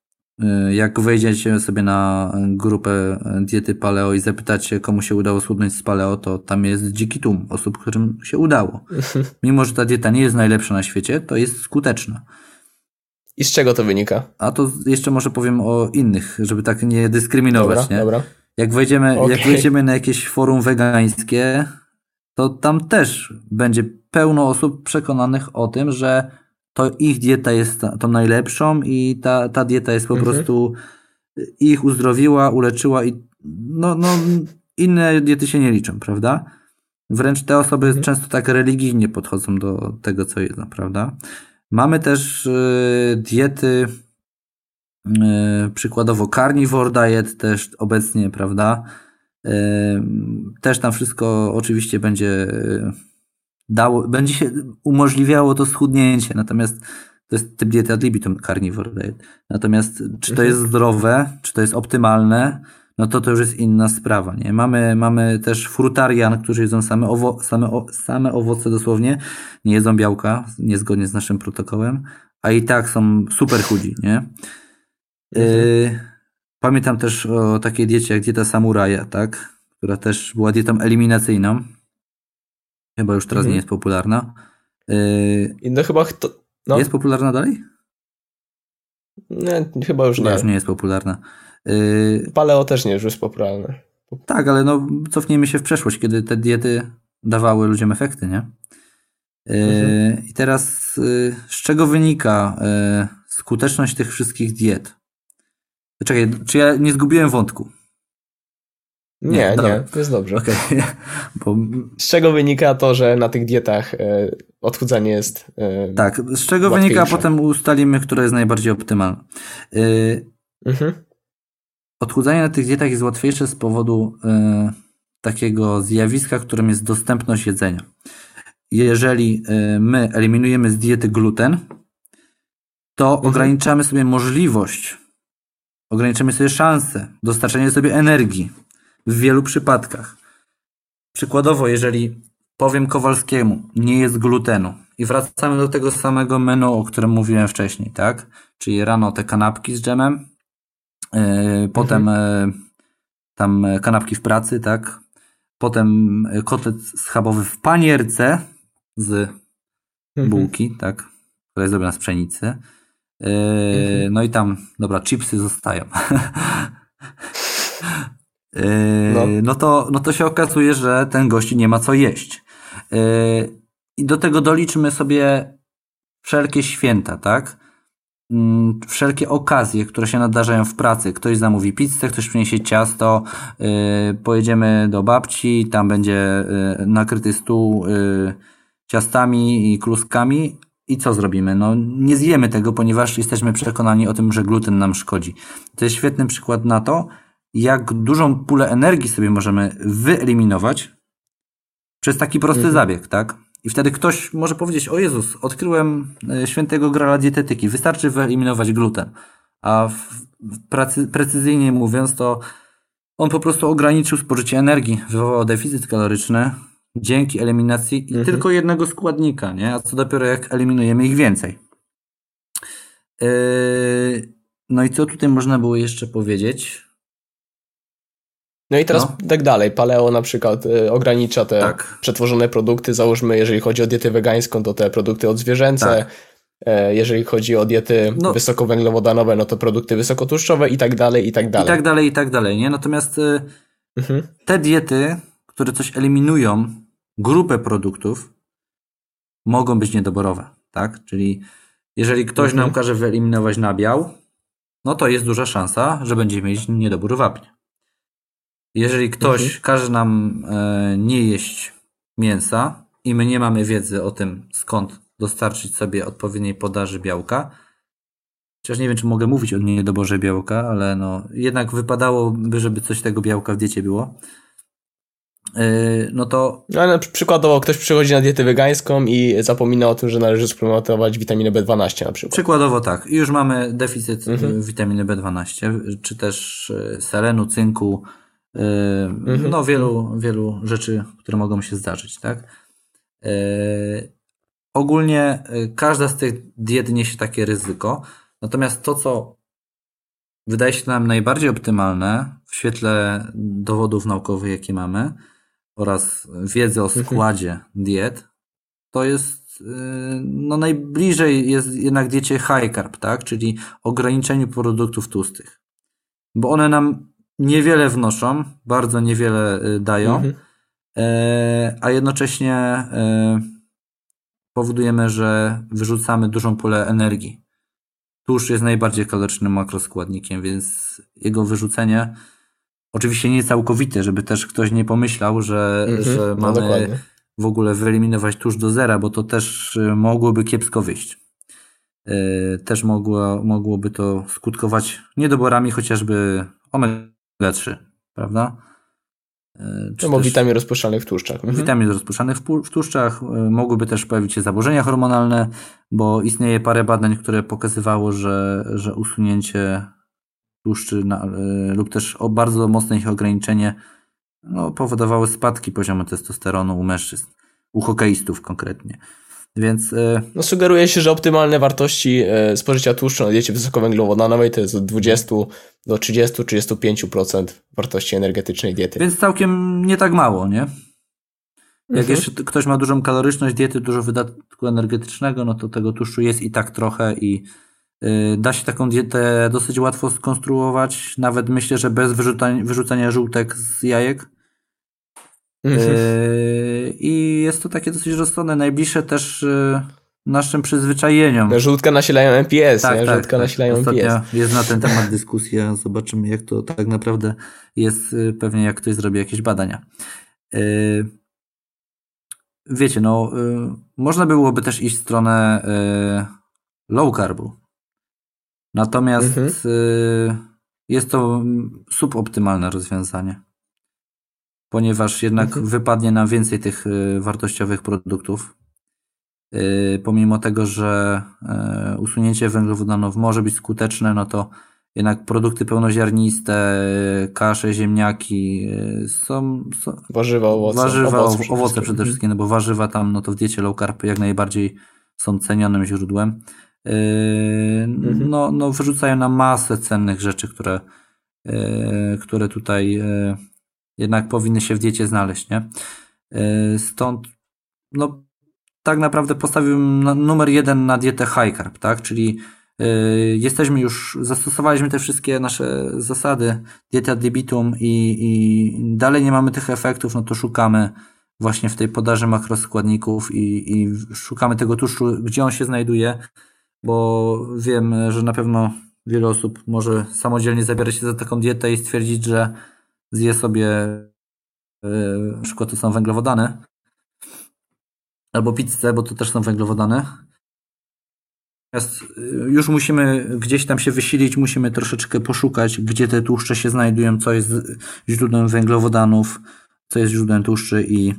Y, jak wejdziecie sobie na grupę diety paleo i zapytacie, komu się udało schudnąć z paleo, to tam jest dziki tłum osób, którym się udało. Mimo, że ta dieta nie jest najlepsza na świecie, to jest skuteczna. I z czego to wynika? A to jeszcze może powiem o innych, żeby tak nie dyskryminować. Dobra, nie? dobra. Jak wejdziemy, okay. jak wejdziemy na jakieś forum wegańskie, to tam też będzie pełno osób przekonanych o tym, że to ich dieta jest tą najlepszą i ta, ta dieta jest po mhm. prostu ich uzdrowiła, uleczyła i no, no, inne diety się nie liczą, prawda? Wręcz te osoby mhm. często tak religijnie podchodzą do tego, co jedzą, prawda? Mamy też y, diety, y, przykładowo carnivore diet też obecnie, prawda? Y, też tam wszystko oczywiście będzie dało, będzie się umożliwiało to schudnięcie, natomiast to jest typ diety ad libitum carnivore diet. Natomiast czy to mhm. jest zdrowe, czy to jest optymalne, no to to już jest inna sprawa. Nie? Mamy, mamy też frutarian, którzy jedzą same, owo, same, o, same owoce dosłownie, nie jedzą białka, niezgodnie z naszym protokołem, a i tak są super chudzi. Nie? Mhm. Y, pamiętam też o takiej diecie jak dieta samuraja, tak? która też była dietą eliminacyjną. Chyba już teraz mhm. nie jest popularna. Y, no chyba to, no. Jest popularna dalej? Nie, chyba już nie. Już nie jest popularna. Yy, Paleo też nie jest popularne. Tak, ale no, cofnijmy się w przeszłość, kiedy te diety dawały ludziom efekty, nie? Yy, mhm. I teraz yy, z czego wynika skuteczność tych wszystkich diet? Czekaj, czy ja nie zgubiłem wątku? Nie, nie, nie jest dobrze. Okay. Bo... Z czego wynika to, że na tych dietach odchudzanie jest. Tak, z czego łatwiejsze. wynika, potem ustalimy, która jest najbardziej optymalna. Mhm. Odchudzanie na tych dietach jest łatwiejsze z powodu e, takiego zjawiska, którym jest dostępność jedzenia. Jeżeli e, my eliminujemy z diety gluten, to mhm. ograniczamy sobie możliwość, ograniczamy sobie szansę dostarczenia sobie energii w wielu przypadkach. Przykładowo, jeżeli powiem Kowalskiemu, nie jest glutenu i wracamy do tego samego menu, o którym mówiłem wcześniej, tak? Czyli rano te kanapki z dżemem, potem mhm. yy, tam kanapki w pracy, tak? Potem kotlet schabowy w panierce z mhm. bułki, tak? Która jest zrobiona z pszenicy. Mhm. No i tam, dobra, chipsy zostają. no. no. to, no to się okazuje, że ten gość nie ma co jeść. I do tego doliczmy sobie wszelkie święta, tak? Mm, wszelkie okazje, które się nadarzają w pracy. Ktoś zamówi pizzę, ktoś przyniesie ciasto, pojedziemy do babci, tam będzie nakryty stół ciastami i kluskami. I co zrobimy? No, nie zjemy tego, ponieważ jesteśmy przekonani o tym, że gluten nam szkodzi. To jest świetny przykład na to, jak dużą pulę energii sobie możemy wyeliminować przez taki prosty mhm. zabieg, tak? I wtedy ktoś może powiedzieć, o Jezus, odkryłem e, świętego grala dietetyki, wystarczy wyeliminować gluten. A w pracy, precyzyjnie mówiąc, to on po prostu ograniczył spożycie energii, wywołał deficyt kaloryczny dzięki eliminacji mhm. tylko jednego składnika, nie? A co dopiero jak eliminujemy ich więcej. Yy, no i co tutaj można było jeszcze powiedzieć? No i teraz no. tak dalej. Paleo na przykład y, ogranicza te tak. przetworzone produkty. Załóżmy, jeżeli chodzi o dietę wegańską, to te produkty odzwierzęce. Tak. E, jeżeli chodzi o diety no. wysokowęglowodanowe, no to produkty wysokotłuszczowe i tak dalej, i tak dalej. I tak dalej, i tak dalej, nie? Natomiast y, mhm. te diety, które coś eliminują, grupę produktów, mogą być niedoborowe, tak? Czyli jeżeli ktoś mhm. nam każe wyeliminować nabiał, no to jest duża szansa, że będziemy mieć niedobór wapnia. Jeżeli ktoś mhm. każe nam e, nie jeść mięsa i my nie mamy wiedzy o tym, skąd dostarczyć sobie odpowiedniej podaży białka, chociaż nie wiem, czy mogę mówić o niedoborze białka, ale no, jednak wypadałoby, żeby coś tego białka w diecie było. E, no to. Ale przykładowo ktoś przychodzi na dietę wegańską i zapomina o tym, że należy suplementować witaminę B12 na przykład. Przykładowo tak. I już mamy deficyt mhm. witaminy B12, czy też e, selenu, cynku. No, wielu, wielu rzeczy, które mogą się zdarzyć, tak? Ogólnie każda z tych diet niesie takie ryzyko. Natomiast to, co wydaje się nam najbardziej optymalne w świetle dowodów naukowych, jakie mamy, oraz wiedzy o mhm. składzie diet, to jest no najbliżej jest jednak diecie high carb, tak? Czyli ograniczeniu produktów tłustych. Bo one nam niewiele wnoszą, bardzo niewiele y, dają, mhm. E, a jednocześnie e, powodujemy, że wyrzucamy dużą pulę energii. Tłuszcz jest najbardziej kalorycznym makroskładnikiem, więc jego wyrzucenie oczywiście nie całkowite, żeby też ktoś nie pomyślał, że, -hmm, że no mamy w ogóle wyeliminować tłuszcz do zera, bo to też y, mogłoby kiepsko wyjść. Y, też mogło, mogłoby to skutkować niedoborami chociażby omega-3, prawda? Y, czy no, też witamin rozpuszczalnych w tłuszczach. Mhm. Witamin rozpuszczalnych w, tłuszczach. Mogłyby też pojawić się zaburzenia hormonalne, bo istnieje parę badań, które pokazywało, że, że usunięcie tłuszczy na, lub też o bardzo mocne ich ograniczenie no, powodowały spadki poziomu testosteronu u mężczyzn, u hokeistów konkretnie. Więc. E, no, sugeruje się, że optymalne wartości e, spożycia tłuszczu na diecie wysokowęglowodanowej to jest od 20 do 30-35% wartości energetycznej diety. Więc całkiem nie tak mało, nie? Jak mhm. jeszcze ktoś ma dużą kaloryczność diety, dużo wydatku energetycznego, no to tego tłuszczu jest i tak trochę i y, da się taką dietę dosyć łatwo skonstruować, nawet myślę, że bez wyrzucania, wyrzucania żółtek z jajek. Mhm. Yy, I jest to takie dosyć rozsądne, najbliższe też yy, naszym przyzwyczajeniom. No, żółtka nasilają MPS, tak, nie? Tak, żółtka tak. nasilają MPS. Jest na ten temat dyskusja, zobaczymy jak to tak naprawdę jest, yy, pewnie jak ktoś zrobi jakieś badania. Wiecie, no, można byłoby też iść w stronę low carbu. Natomiast mhm. jest to suboptymalne rozwiązanie ponieważ jednak mhm. wypadnie nam więcej tych y, wartościowych produktów. Y, pomimo tego, że y, usunięcie węglowodanów może być skuteczne, no to jednak produkty pełnoziarniste, kasze, ziemniaki są, są warzywa, owoce, warzywa, owoce, przede, owoce przede wszystkim, no bo warzywa tam, no to w diecie low carb jak najbardziej są cenionym źródłem. Mhm. No, no wyrzucają nam masę cennych rzeczy, które, które tutaj jednak powinny się w diecie znaleźć, nie? E, stąd, no, tak naprawdę postawiłem numer jeden na dietę high carb, tak? Czyli e, jesteśmy już, zastosowaliśmy te wszystkie nasze zasady dieta debitum i, i dalej nie mamy tych efektów, no to szukamy właśnie w tej podaży makroskładników i, i szukamy tego tłuszczu, gdzie on się znajduje, bo wiem, że na pewno wiele osób może samodzielnie zabierać się za taką dietę i stwierdzić, że zje sobie na przykład to są węglowodany albo pizzę, bo to też są węglowodany. Natomiast e, już musimy gdzieś tam się wysilić, musimy troszeczkę poszukać, gdzie te tłuszcze się znajdują, co jest źródłem węglowodanów, co jest źródłem tłuszczy i,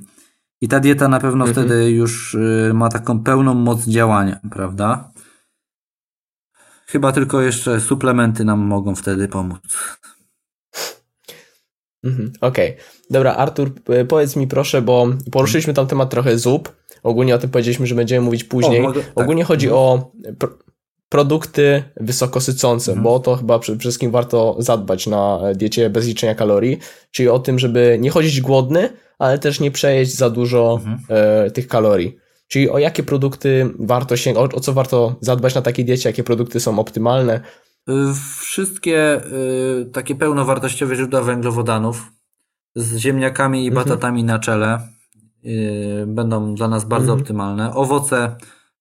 i ta dieta na pewno mhm. wtedy już e, ma taką pełną moc działania, prawda? Chyba tylko jeszcze suplementy nam mogą wtedy pomóc. Mhm, Okej. Okay. Dobra, Artur, powiedz mi proszę, bo poruszyliśmy tam temat trochę zup. Ogólnie o tym powiedzieliśmy, że będziemy mówić później. O, mogę, tak. Ogólnie chodzi mhm. o pr produkty wysokosycące, mhm. bo to chyba przede wszystkim warto zadbać na diecie bez liczenia kalorii, czyli o tym, żeby nie chodzić głodny, ale też nie przejeść za dużo mhm. e, tych kalorii. Czyli o jakie produkty warto się, o, o co warto zadbać na takiej diecie, jakie produkty są optymalne, wszystkie y, takie pełnowartościowe źródła węglowodanów z ziemniakami i mhm. batatami na czele y, będą dla nas bardzo mhm. optymalne. Owoce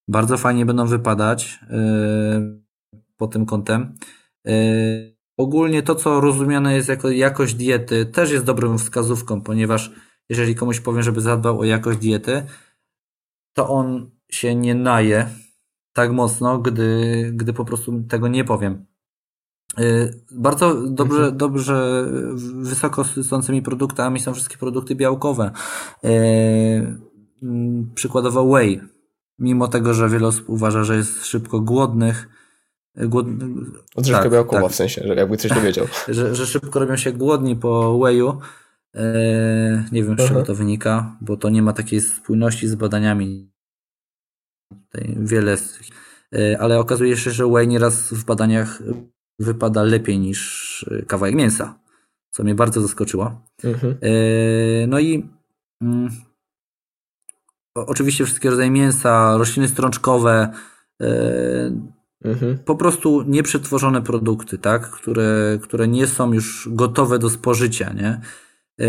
bardzo fajnie będą wypadać pod tym kątem. Ogólnie to, co rozumiane jest jako jakość diety, też jest dobrą wskazówką, ponieważ jeżeli komuś powiem, żeby zadbał o jakość diety, to on się nie naje tak mocno, gdy, gdy po prostu tego nie powiem. Y, bardzo dobrze, mhm. dobrze wysoko sycącymi produktami są wszystkie produkty białkowe. Y, mm, przykładowo whey. Mimo tego, że wiele osób uważa, że jest szybko głodnych, Głod... Odżywka tak, białkowa tak. w sensie, że jakby coś dowiedział. że, że szybko robią się głodni po wheyu. Y, nie wiem, z czego to wynika, bo to nie ma takiej spójności z badaniami. Tutaj wiele, ale okazuje się, że whey nieraz w badaniach wypada lepiej niż y, kawałek mięsa, co mnie bardzo zaskoczyło. Mhm. E, no i mm, oczywiście wszystkie rodzaje mięsa, rośliny strączkowe, e, mhm. po prostu nieprzetworzone produkty, tak, które, które nie są już gotowe do spożycia, nie? E,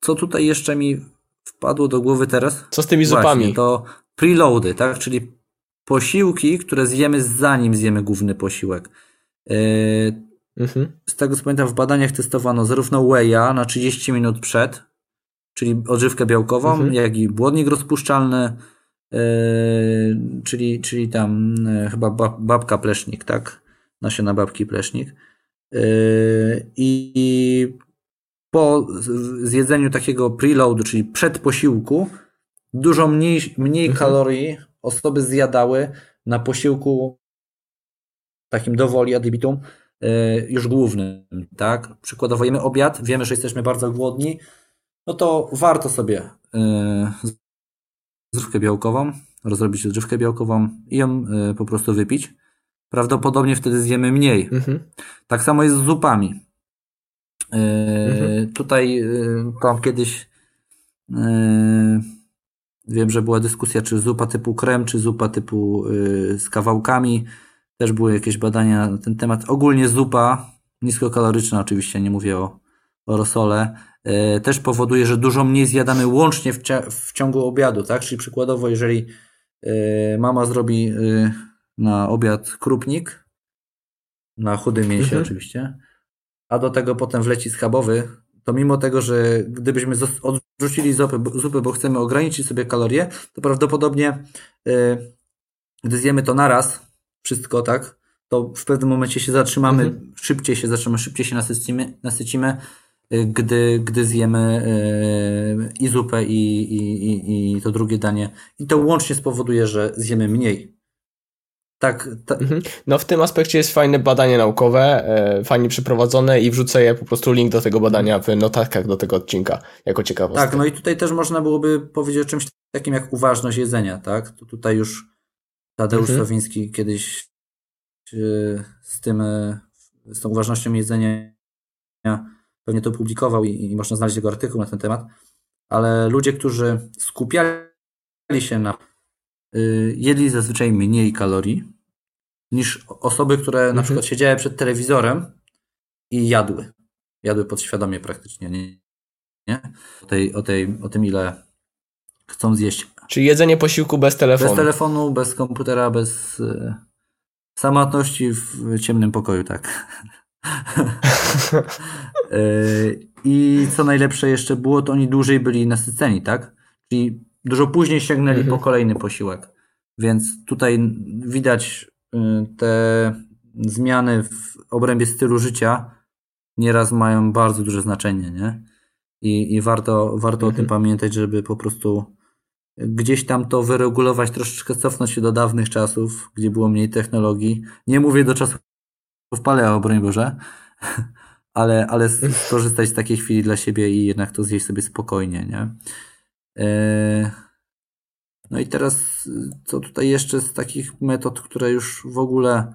co tutaj jeszcze mi wpadło do głowy teraz? Co z tymi zupami? Właśnie, to preloady, tak? Czyli posiłki, które zjemy zanim zjemy główny posiłek. Mhm. Z tego co pamiętam, w badaniach testowano zarówno whey'a na 30 minut przed, czyli odżywkę białkową, mhm. jak i błonnik rozpuszczalny, czyli, czyli tam chyba babka plesznik, tak? Nasiona babki plesznik. I po zjedzeniu takiego preloadu, czyli przed posiłku, dużo mniej, mniej mhm. kalorii osoby zjadały na posiłku takim dowoli ad libitum już głównym, tak? Przykładowo jemy obiad, wiemy, że jesteśmy bardzo głodni, no to warto sobie zrywkę białkową, rozrobić odżywkę białkową i ją po prostu wypić. Prawdopodobnie wtedy zjemy mniej. Mhm. Tak samo jest z zupami. Mhm. Tutaj tam kiedyś Wiem, że była dyskusja, czy zupa typu krem, czy zupa typu yy, z kawałkami. Też były jakieś badania na ten temat. Ogólnie zupa, niskokaloryczna oczywiście, nie mówię o, o rosole, yy, też powoduje, że dużo mniej zjadamy łącznie w, w ciągu obiadu, tak? Czyli przykładowo, jeżeli yy, mama zrobi y, na obiad krupnik, na chudym mięsie mhm. oczywiście, a do tego potem wleci schabowy, to mimo tego, że gdybyśmy odrzucili zupę, zupę, bo chcemy ograniczyć sobie kalorie, to prawdopodobnie yy, gdy zjemy to naraz, wszystko, tak, to w pewnym momencie się zatrzymamy, mhm. szybciej się zatrzymamy, szybciej się nasycimy, nasycimy yy, gdy, gdy zjemy yy, i zupę, i, i, i, i to drugie danie. I to łącznie spowoduje, że zjemy mniej. Tak, ta... mhm. No w tym aspekcie jest fajne badanie naukowe, e, fajnie przeprowadzone i wrzucę je po prostu link do tego badania w notatkach do tego odcinka, jako ciekawostkę. Tak, no i tutaj też można byłoby powiedzieć o czymś takim jak uważność jedzenia, tak? To tutaj już Tadeusz mhm. Sowiński kiedyś e, z tym, e, z tą uważnością jedzenia pewnie to publikował i, i można znaleźć jego artykuł na ten temat, ale ludzie, którzy skupiali się na jedli zazwyczaj mniej kalorii niż osoby, które mhm. na przykład siedziały przed telewizorem i jadły. Jadły podświadomie praktycznie, nie? nie? O, tej, o, tej, o tym, ile chcą zjeść. Czyli jedzenie posiłku bez telefonu. Bez telefonu, bez komputera, bez y, samotności w ciemnym pokoju, tak. y, I co najlepsze jeszcze było, to oni dłużej byli nasyceni, tak? Czyli Dużo później sięgnęli mhm. po kolejny posiłek. Więc tutaj widać y, te zmiany w obrębie stylu życia nieraz mają bardzo duże znaczenie, nie? I, i warto, warto mhm. o tym mhm. pamiętać, żeby po prostu gdzieś tam to wyregulować, troszeczkę cofnąć się do dawnych czasów, gdzie było mniej technologii. Nie mówię do czasów paleo, broń Boże, ale, ale skorzystać z takiej chwili dla siebie i jednak to zjeść sobie spokojnie, nie? E, no i teraz, co tutaj jeszcze z takich metod, które już w ogóle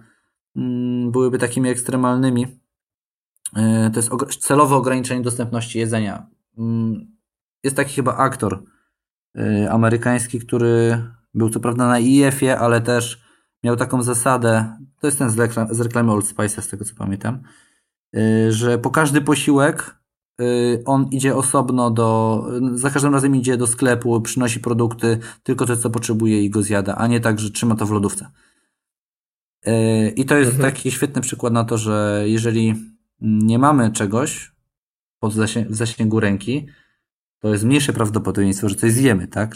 mm, byłyby takimi ekstremalnymi, e, to jest celowe ograniczenie dostępności jedzenia. Mm, jest taki chyba aktor e, amerykański, który był co prawda na IF-ie, ale też miał taką zasadę, to jest ten z, reklamy Old Spice, z tego co pamiętam, że po każdy posiłek on idzie osobno do, za każdym razem idzie do sklepu, przynosi produkty, tylko to, co potrzebuje i go zjada, a nie tak, że trzyma to w lodówce. Y, I to jest mhm. taki świetny przykład na to, że jeżeli nie mamy czegoś pod zasię w zasięgu ręki, to jest mniejsze prawdopodobieństwo, że coś zjemy, tak?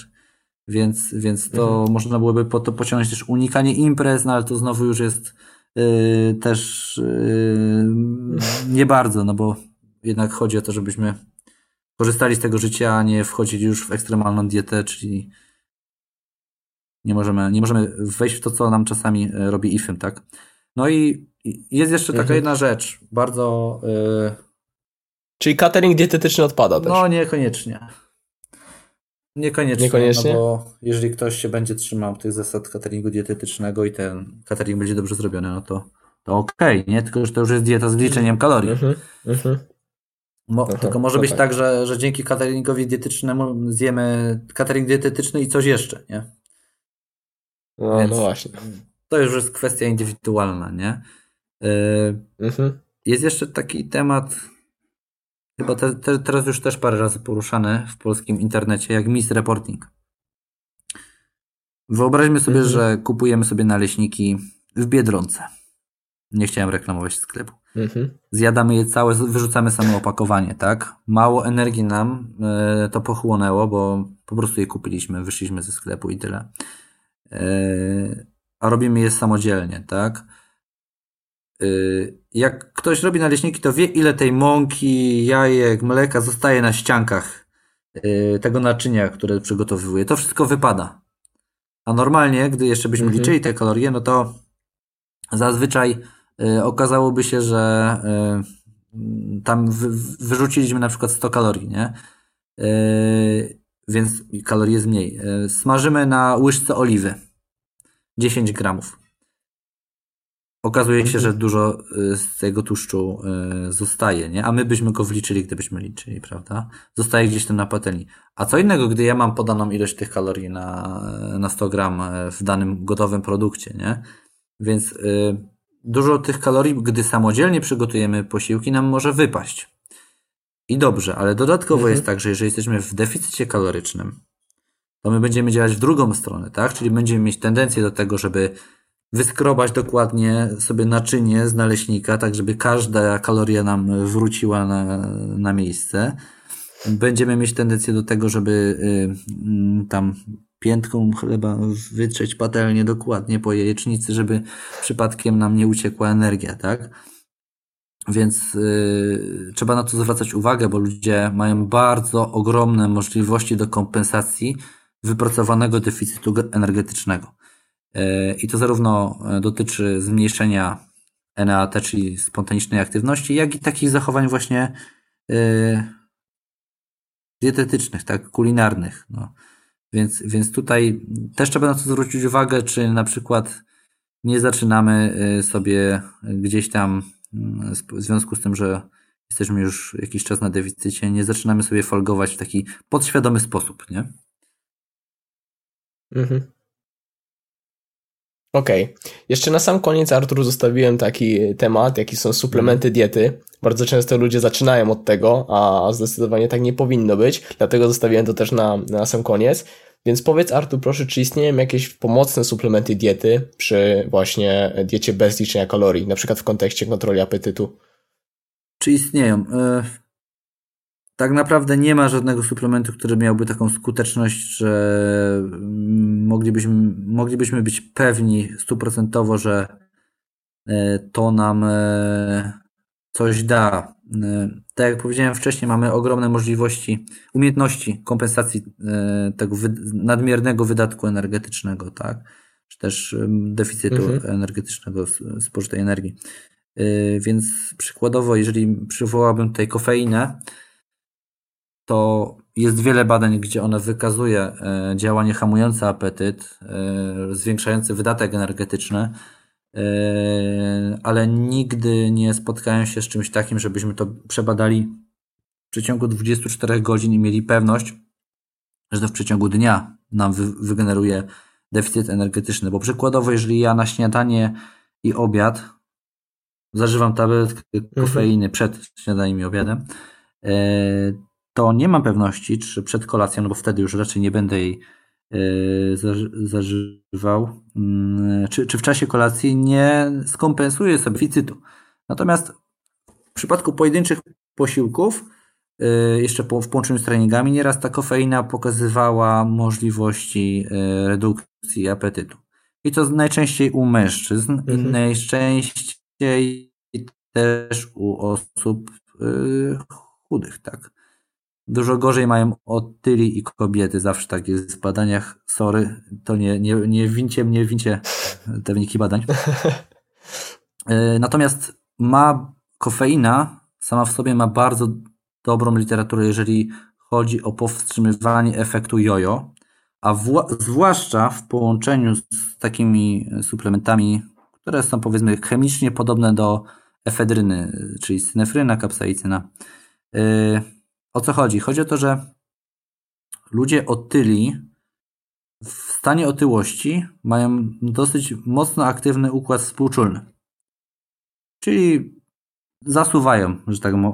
Więc, więc to mhm. można byłoby po to pociągnąć też unikanie imprez, no ale to znowu już jest yy, też yy, nie bardzo, no bo jednak chodzi o to, żebyśmy korzystali z tego życia, a nie wchodzili już w ekstremalną dietę, czyli nie możemy, nie możemy wejść w to, co nam czasami e, robi IFM, tak? No i jest jeszcze taka mhm. jedna rzecz, bardzo... Yy... Czyli catering dietetyczny odpada też? No, niekoniecznie. Niekoniecznie, Niekoniecznie? No bo jeżeli ktoś się będzie trzymał tych zasad cateringu dietetycznego i ten catering będzie dobrze zrobiony, no to, to okej, okay, nie? Tylko, że to już jest dieta z liczeniem kalorii. Mhm, mhm. Mo, Aha, tylko może być tak, tak że, że dzięki cateringowi dietetycznemu zjemy catering dietetyczny i coś jeszcze, nie? No, no właśnie. To już jest kwestia indywidualna, nie? Yy, mhm. Jest jeszcze taki temat, chyba te, te, teraz już też parę razy poruszany w polskim internecie, jak misreporting. Wyobraźmy sobie, mhm. że kupujemy sobie naleśniki w Biedronce. Nie chciałem reklamować sklepu. Mhm. Zjadamy je całe, wyrzucamy samo opakowanie, tak? Mało energii nam y, to pochłonęło, bo po prostu je kupiliśmy, wyszliśmy ze sklepu i tyle. Y, a robimy je samodzielnie, tak? Y, jak ktoś robi naleśniki, to wie, ile tej mąki, jajek, mleka zostaje na ściankach tego naczynia, które przygotowuje. To wszystko wypada. A normalnie, gdy jeszcze byśmy mhm. liczyli te kalorie, no to zazwyczaj okazałoby się, że tam wyrzuciliśmy na przykład 100 kalorii, nie? Więc kalorii jest mniej. Smażymy na łyżce oliwy 10 gramów. Okazuje się, że dużo y, z tego tłuszczu y, zostaje, nie? A my byśmy go wliczyli, gdybyśmy liczyli, prawda? Zostaje gdzieś tam na patelni. A co innego, gdy ja mam podaną ilość tych kalorii na, na 100 gram y, w danym gotowym produkcie, nie? Więc y, dużo tych kalorii, gdy samodzielnie przygotujemy posiłki, nam może wypaść. I dobrze, ale dodatkowo mhm. jest tak, że jeżeli jesteśmy w deficycie kalorycznym, to my będziemy działać w drugą stronę, tak? Czyli będziemy mieć tendencję do tego, żeby wyskrobać dokładnie sobie naczynie z naleśnika, tak żeby każda kaloria nam wróciła na, na miejsce. Będziemy mieć tendencję do tego, żeby y, tam piętką chleba wytrzeć patelnię dokładnie po jajecznicy, żeby przypadkiem nam nie uciekła energia, tak? Więc y, trzeba na to zwracać uwagę, bo ludzie mają bardzo ogromne możliwości do kompensacji wypracowanego deficytu energetycznego. E, I to zarówno e, dotyczy zmniejszenia NAT, czyli spontanicznej aktywności, jak i takich zachowań właśnie e, dietetycznych, tak, kulinarnych. No. Więc, więc tutaj też trzeba na to zwrócić uwagę, czy na przykład nie zaczynamy sobie gdzieś tam mm, w związku z tym, że jesteśmy już jakiś czas na deficycie, nie zaczynamy sobie folgować w taki podświadomy sposób, nie? Mhm. Okej. Okay. Jeszcze na sam koniec, Artur, zostawiłem taki temat, jaki są suplementy mhm. diety. Bardzo często ludzie zaczynają od tego, a zdecydowanie tak nie powinno być, dlatego zostawiłem to też na, na sam koniec. Więc powiedz, Artur, proszę, czy istnieją jakieś pomocne suplementy diety przy właśnie diecie bez liczenia kalorii, na przykład w kontekście kontroli apetytu? Czy istnieją? Tak naprawdę nie ma żadnego suplementu, który miałby taką skuteczność, że moglibyśmy, moglibyśmy być pewni stuprocentowo, że e, to nam e, coś da. E, tak jak powiedziałem wcześniej, mamy ogromne możliwości, umiejętności kompensacji tego nadmiernego wydatku energetycznego, tak? Czy też deficytu mhm. energetycznego spożytej energii. Więc przykładowo, jeżeli przywołałbym tutaj kofeinę, to jest wiele badań, gdzie ona wykazuje e, działanie hamujące apetyt, e, zwiększające wydatek energetyczny, e, ale nigdy nie spotkałem się z czymś takim, żebyśmy to przebadali w przeciągu 24 godzin i mieli pewność, że to w przeciągu dnia nam wygeneruje deficyt energetyczny. Bo przykładowo, jeżeli ja na śniadanie i obiad zażywam tabletkę mhm. kofeiny przed śniadaniem i obiadem, to nie mam pewności, czy przed kolacją, no bo wtedy już raczej nie będę jej e, zażywał, mm, czy, czy w czasie kolacji nie skompensuję sobie deficytu. Natomiast w przypadku pojedynczych posiłków, e, jeszcze w połączeniu z treningami, nieraz ta kofeina pokazywała możliwości e, redukcji apetytu. I to najczęściej u mężczyzn mhm. i najczęściej też u osób chudych, tak. Dużo gorzej mają otyli i kobiety, zawsze tak jest w badaniach. Sorry, to nie, nie, nie wincie mnie, wincie te wyniki badań. E, natomiast ma kofeina sama w sobie ma bardzo dobrą literaturę, jeżeli chodzi o powstrzymywanie efektu jojo, a zwłaszcza w połączeniu z takimi suplementami, które są powiedzmy chemicznie podobne do efedryny, czyli synefryna, kapsaicyna. Yy, o co chodzi? Chodzi o to, że ludzie otyli w stanie otyłości mają dosyć mocno aktywny układ współczulny. Czyli zasuwają, że tak mo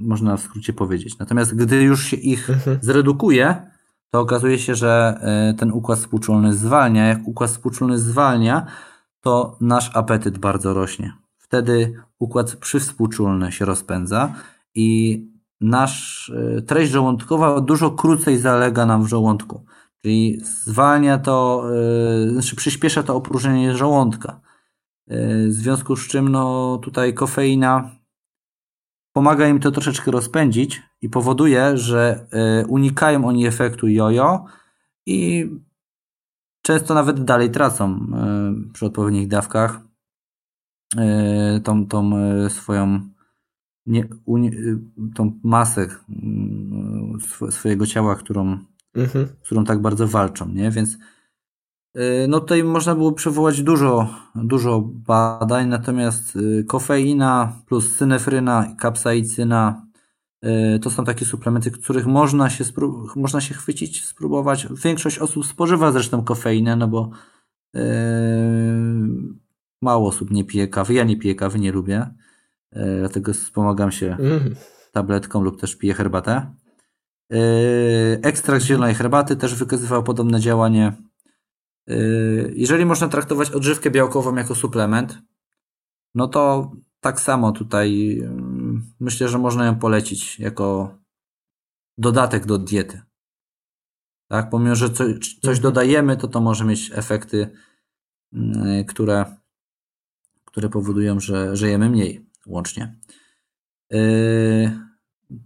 można, w skrócie powiedzieć. Natomiast gdy już się ich mhm. zredukuje, to okazuje się, że y, ten układ współczulny zwalnia. Jak układ współczulny zwalnia, to nasz apetyt bardzo rośnie. Wtedy układ przywspółczulny się rozpędza i nasz y, treść żołądkowa dużo krócej zalega nam w żołądku. Czyli zwalnia to, znaczy przyspiesza to opróżnienie żołądka. W związku z czym no, tutaj kofeina pomaga im to troszeczkę rozpędzić i powoduje, że unikają oni efektu jojo i często nawet dalej tracą przy odpowiednich dawkach tą, tą swoją nie, tą masę mm, swojego ciała, którą, mhm. którą tak bardzo walczą, nie? Więc Y, no tutaj można było przywołać dużo, dużo badań, natomiast y, kofeina plus synefryna kapsaicyna y, to są takie suplementy, których można się, można się chwycić, spróbować. Większość osób spożywa zresztą kofeinę, no bo yy, mało osób nie pije kawy. Ja nie piję kawy, nie lubię, dlatego wspomagam się mm. tabletką lub też piję herbatę. Yy, ekstrakt zielonej herbaty też wykazywał podobne działanie Yy, jeżeli można traktować odżywkę białkową jako suplement, no to tak samo tutaj yy, myślę, że można ją polecić jako dodatek do diety. Tak, pomimo, że coś, coś mhm. dodajemy, to to może mieć efekty, yy, które, które powodują, że żyjemy mniej łącznie.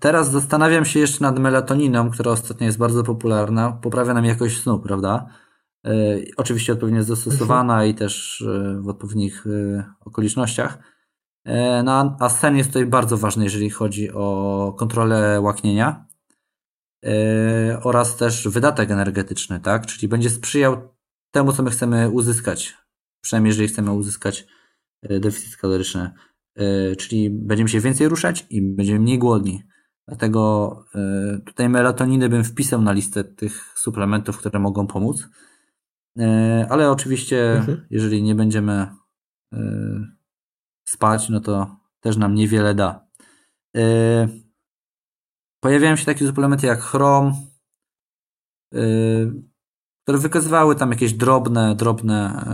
Teraz zastanawiam się jeszcze nad melatoniną, która ostatnio jest bardzo popularna. Poprawia nam jakość snu, prawda? E, oczywiście odpowiednio zastosowana i też e, w odpowiednich okolicznościach. No, a sen jest tutaj bardzo ważny, jeżeli chodzi o kontrolę łaknienia oraz też wydatek energetyczny, tak? Czyli będzie sprzyjał temu, co my chcemy uzyskać. Przynajmniej jeżeli chcemy uzyskać deficyt kaloryczny. Czyli będziemy się więcej ruszać i będziemy mniej głodni. Dlatego tutaj melatoniny bym wpisał na listę tych suplementów, które mogą pomóc. E, ale oczywiście, mhm. jeżeli nie będziemy spać, no to też nam niewiele da. Pojawiają się takie suplementy jak chrom, które wykazywały tam jakieś drobne, drobne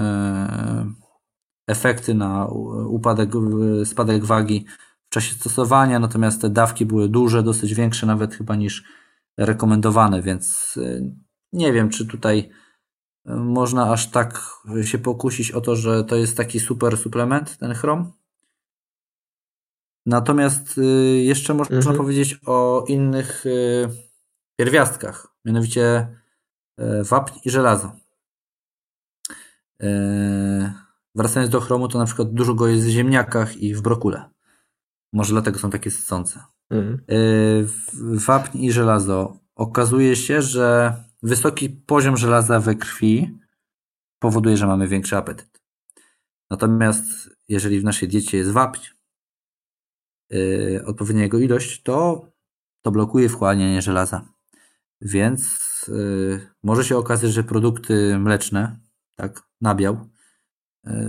efekty na upadek, spadek wagi w czasie stosowania, natomiast te dawki były duże, dosyć większe nawet chyba niż rekomendowane, więc nie wiem, czy tutaj można aż tak się pokusić o to, że to jest taki super suplement, ten chrom. Natomiast y, jeszcze można mhm. powiedzieć o innych y, pierwiastkach, mianowicie y, wapń i żelazo. Wracając do chromu, to na przykład dużo go jest w ziemniakach i w brokule. Może dlatego są takie sycące. Mhm. Wapń i żelazo. Okazuje się, że Wysoki poziom żelaza we krwi powoduje, że mamy większy apetyt. Natomiast jeżeli w naszej diecie jest wapń, yy, odpowiednia jego ilość, to, to blokuje wchłanianie żelaza. Więc yy, może się okazać, że produkty mleczne, tak, nabiał,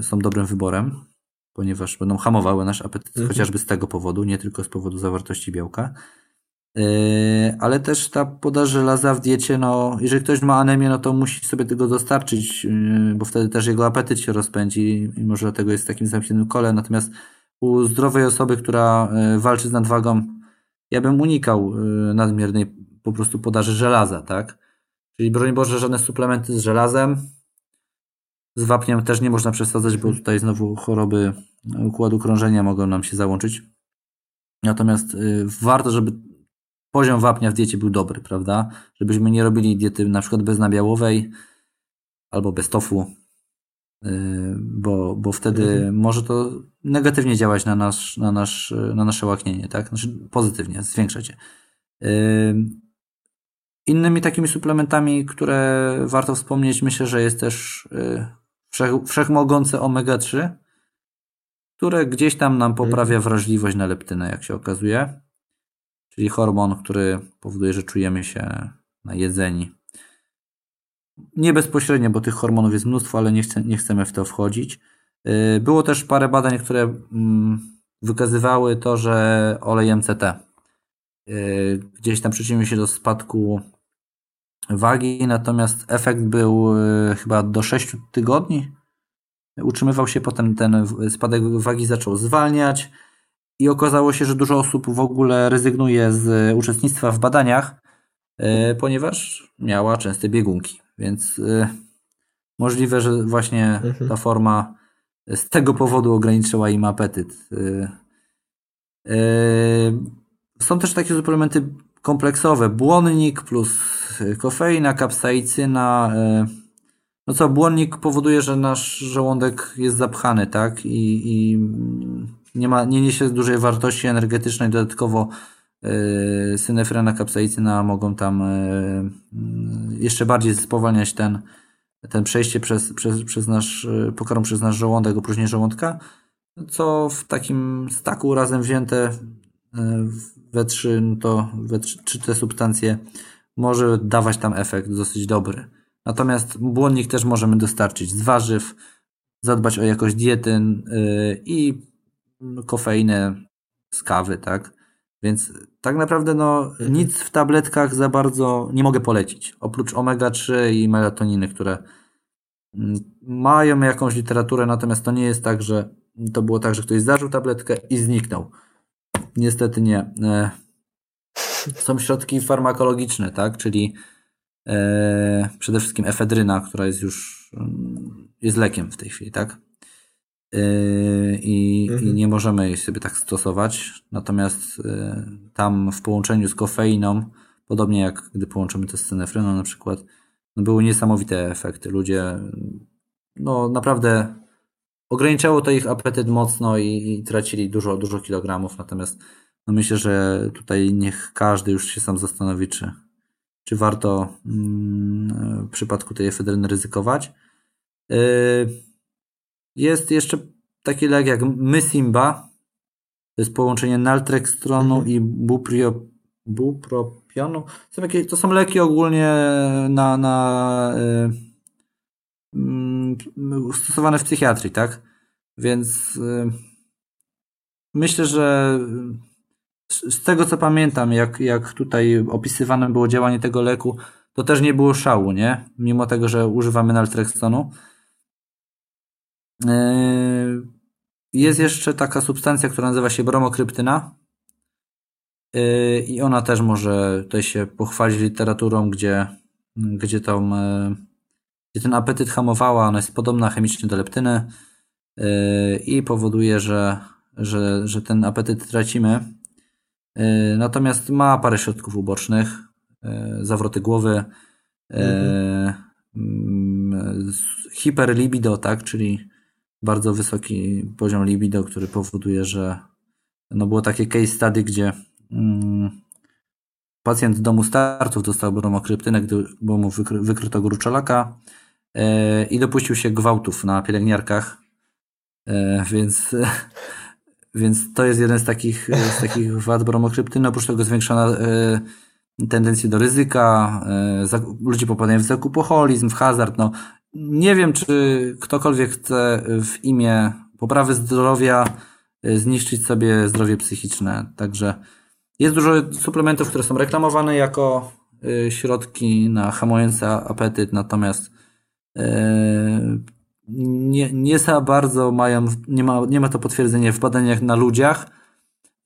są dobrym wyborem, ponieważ będą hamowały nasz apetyt, mhm. chociażby z tego powodu, nie tylko z powodu zawartości białka. Yy, ale też ta podaż żelaza w diecie, no, jeżeli ktoś ma anemię, no to musi sobie tego dostarczyć, yy, bo wtedy też jego apetyt się rozpędzi i może dlatego jest w takim zamkniętym kole. Natomiast u zdrowej osoby, która walczy z nadwagą, ja bym unikał nadmiernej po prostu podaży żelaza, tak? Czyli broń Boże, żadne suplementy z żelazem. Z wapniem też nie można przesadzać, bo tutaj znowu choroby układu krążenia mogą nam się załączyć. Natomiast warto, żeby poziom wapnia w diecie był dobry, prawda? Żebyśmy nie robili diety na przykład beznabiałowej albo bez tofu, yy, bo, bo wtedy mhm. może to negatywnie działać na, nasz, na, nasz, na nasze łaknienie, tak? Znaczy pozytywnie, zwiększać je. Innymi takimi suplementami, które warto wspomnieć, myślę, że jest też wszech, wszechmogące omega-3, które gdzieś tam nam poprawia mhm. wrażliwość na leptynę, jak się okazuje czyli hormon, który powoduje, że czujemy się najedzeni. Nie bezpośrednio, bo tych hormonów jest mnóstwo, ale nie, nie chcemy w to wchodzić. Y, było też parę badań, które mm, wykazywały to, że olej MCT y, gdzieś tam przyczynił się do spadku wagi, natomiast efekt był y, chyba do 6 tygodni. Utrzymywał się potem ten spadek wagi zaczął zwalniać i okazało się, że dużo osób w ogóle rezygnuje z uczestnictwa w badaniach, y, ponieważ miała częste biegunki. Więc y, możliwe, że właśnie mhm. ta forma z tego powodu ograniczyła im apetyt. Są też takie suplementy kompleksowe. Błonnik plus kofeina, kapsaicyna. E, no co, błonnik powoduje, że nasz żołądek jest zapchany, tak? I, i nie, ma, nie niesie dużej wartości energetycznej. Dodatkowo yy, synefrena, kapsaicyna mogą tam yy, jeszcze bardziej spowalniać ten, ten przejście przez, przez, przez nasz, pokarm przez nasz żołądek, opróżnienie żołądka, co w takim staku razem wzięte we trzy, no to we trzy te substancje może dawać tam efekt dosyć dobry. Natomiast błonnik też możemy dostarczyć z warzyw, zadbać o jakość diety yy, i kofeinę z kawy, tak? Więc tak naprawdę no, nic w tabletkach za bardzo nie mogę polecić. Oprócz omega-3 i melatoniny, które mm, mają jakąś literaturę, natomiast to nie jest tak, że to było tak, że ktoś zażył tabletkę i zniknął. Niestety nie. E, są środki farmakologiczne, tak? Czyli e, przede wszystkim efedryna, która jest już mm, jest lekiem w tej chwili, tak? E, I, mhm. I, nie możemy jej sobie tak stosować. Natomiast tam w połączeniu z kofeiną, podobnie jak gdy połączymy to z cenefryną na przykład, no były niesamowite efekty. Ludzie no naprawdę ograniczało to ich apetyt mocno i, i tracili dużo, dużo kilogramów. Natomiast no myślę, że tutaj niech każdy już się sam zastanowi, czy, czy warto mm, w przypadku tej efedryny ryzykować. Yy, jest jeszcze taki lek jak Mysimba. To jest połączenie naltrextronu mhm. i buprio, bupropionu. Są jakieś, to są leki ogólnie na, na yy, stosowane w psychiatrii, tak? Więc yy, myślę, że z tego co pamiętam, jak, jak tutaj opisywane było działanie tego leku, to też nie było szału, nie? Mimo tego, że używamy naltrexonu. Yy, jest jeszcze taka substancja, która nazywa się bromokryptyna. Yy, I ona też może tutaj się pochwalić literaturą, gdzie, gdzie, tą, yy, gdzie ten apetyt hamowała. Ona jest podobna chemicznie do leptyny i powoduje, że, że, że ten apetyt tracimy. E, natomiast ma parę środków ubocznych, e, zawroty głowy, mhm. hiperlibido, tak, czyli bardzo wysoki poziom libido, który powoduje, że no było takie case study, gdzie mm, pacjent domu startów dostał bromokryptynę, gdy, bo mu wykryto gruczolaka i dopuścił się gwałtów na pielęgniarkach, więc Więc to jest jeden z takich, z takich wad bromokryptyny. Oprócz tego zwiększona e, tendencje do ryzyka, e, ludzie popadają w zakupoholizm, w hazard. No, nie wiem, czy ktokolwiek chce w imię poprawy zdrowia e, zniszczyć sobie zdrowie psychiczne. Także jest dużo suplementów, które są reklamowane jako e, środki na hamujący apetyt, natomiast e, nie, nie za bardzo mają, nie ma, nie ma to potwierdzenia w badaniach na ludziach,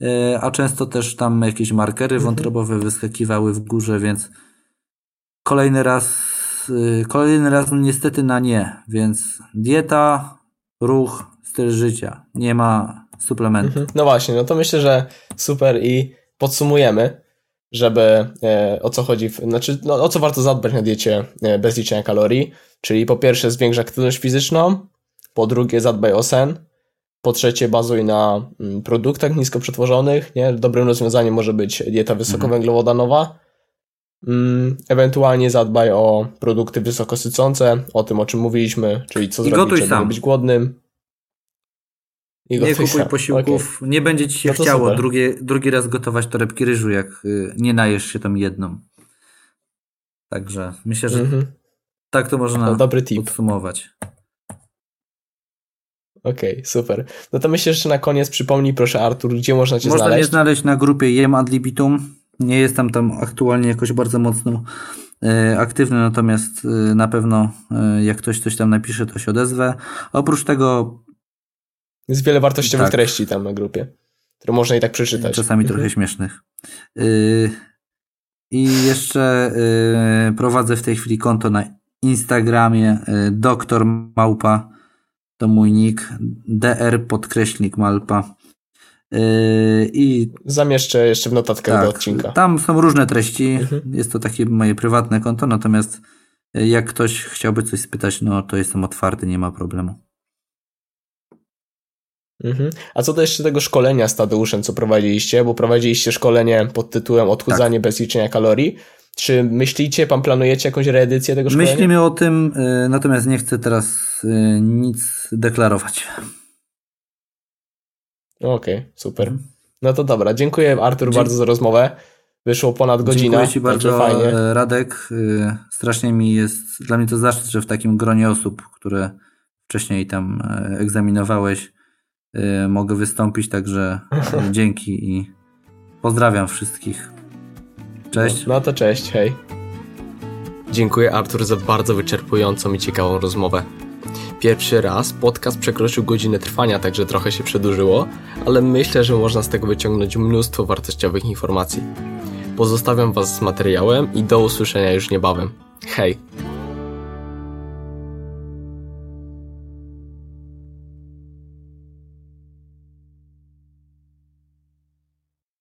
e, a często też tam jakieś markery mhm. wątrobowe wyskakiwały w górze, więc kolejny raz, e, kolejny raz niestety na nie, więc dieta, ruch, styl życia, nie ma suplementu. Mhm. No właśnie, no to myślę, że super i podsumujemy, żeby e, o co chodzi, w, znaczy no, o co warto zadbać na diecie e, bez liczenia kalorii, czyli po pierwsze zwiększ aktywność fizyczną, po drugie zadbaj o sen, po trzecie bazuj na mm, produktach nisko przetworzonych, nie? dobrym rozwiązaniem może być dieta wysokowęglowodanowa, mm, ewentualnie zadbaj o produkty wysokosycące, o tym o czym mówiliśmy, czyli co I zrobić, żeby być głodnym. Nie kupuj posiłków, okay. nie będzie ci się no chciało drugi, drugi raz gotować torebki ryżu, jak y, nie najesz się tą jedną. Także myślę, że mm -hmm. tak to można no, dobry tip. podsumować. Okej, okay, super. No to myślę, że na koniec przypomnij proszę Artur, gdzie można cię można znaleźć? Można mnie znaleźć na grupie Jem Ad Libitum. Nie jestem tam aktualnie jakoś bardzo mocno aktywny, natomiast na pewno jak ktoś coś tam napisze, to się odezwę. Oprócz tego... Jest wiele wartościowych tak. treści tam na grupie, które można i tak przeczytać. Czasami mhm. trochę śmiesznych. I jeszcze prowadzę w tej chwili konto na Instagramie doktor małpa to mój nick dr podkreśnik malpa Yy, I zamieszczę jeszcze w notatkach tak, do odcinka. Tam są różne treści. Mhm. Jest to takie moje prywatne konto, natomiast jak ktoś chciałby coś spytać, no to jestem otwarty, nie ma problemu. Mhm. A co do jeszcze tego szkolenia z Tadeuszem, co prowadziliście, bo prowadziliście szkolenie pod tytułem Odchudzanie tak. bez liczenia kalorii. Czy myślicie, pan planujecie jakąś reedycję tego szkolenia? Myślimy o tym, y, natomiast nie chcę teraz y, nic deklarować. Okej, okay, super. Mhm. No to dobra, dziękuję Artur Dzie bardzo za rozmowę. Wyszło ponad godzinę. Dziękuję Ci bardzo, fajnie. E, Radek. E, strasznie mi jest, dla mnie to zaszczyt, że w takim gronie osób, które wcześniej tam e, egzaminowałeś, mogę wystąpić, także dzięki i pozdrawiam wszystkich. Cześć. No, no to cześć, hej. Dziękuję Artur za bardzo wyczerpującą i ciekawą rozmowę. Pierwszy raz podcast przekroczył godzinę trwania, także trochę się przedłużyło, ale myślę, że można z tego wyciągnąć mnóstwo wartościowych informacji. Pozostawiam Was z materiałem i do usłyszenia już niebawem. Hej!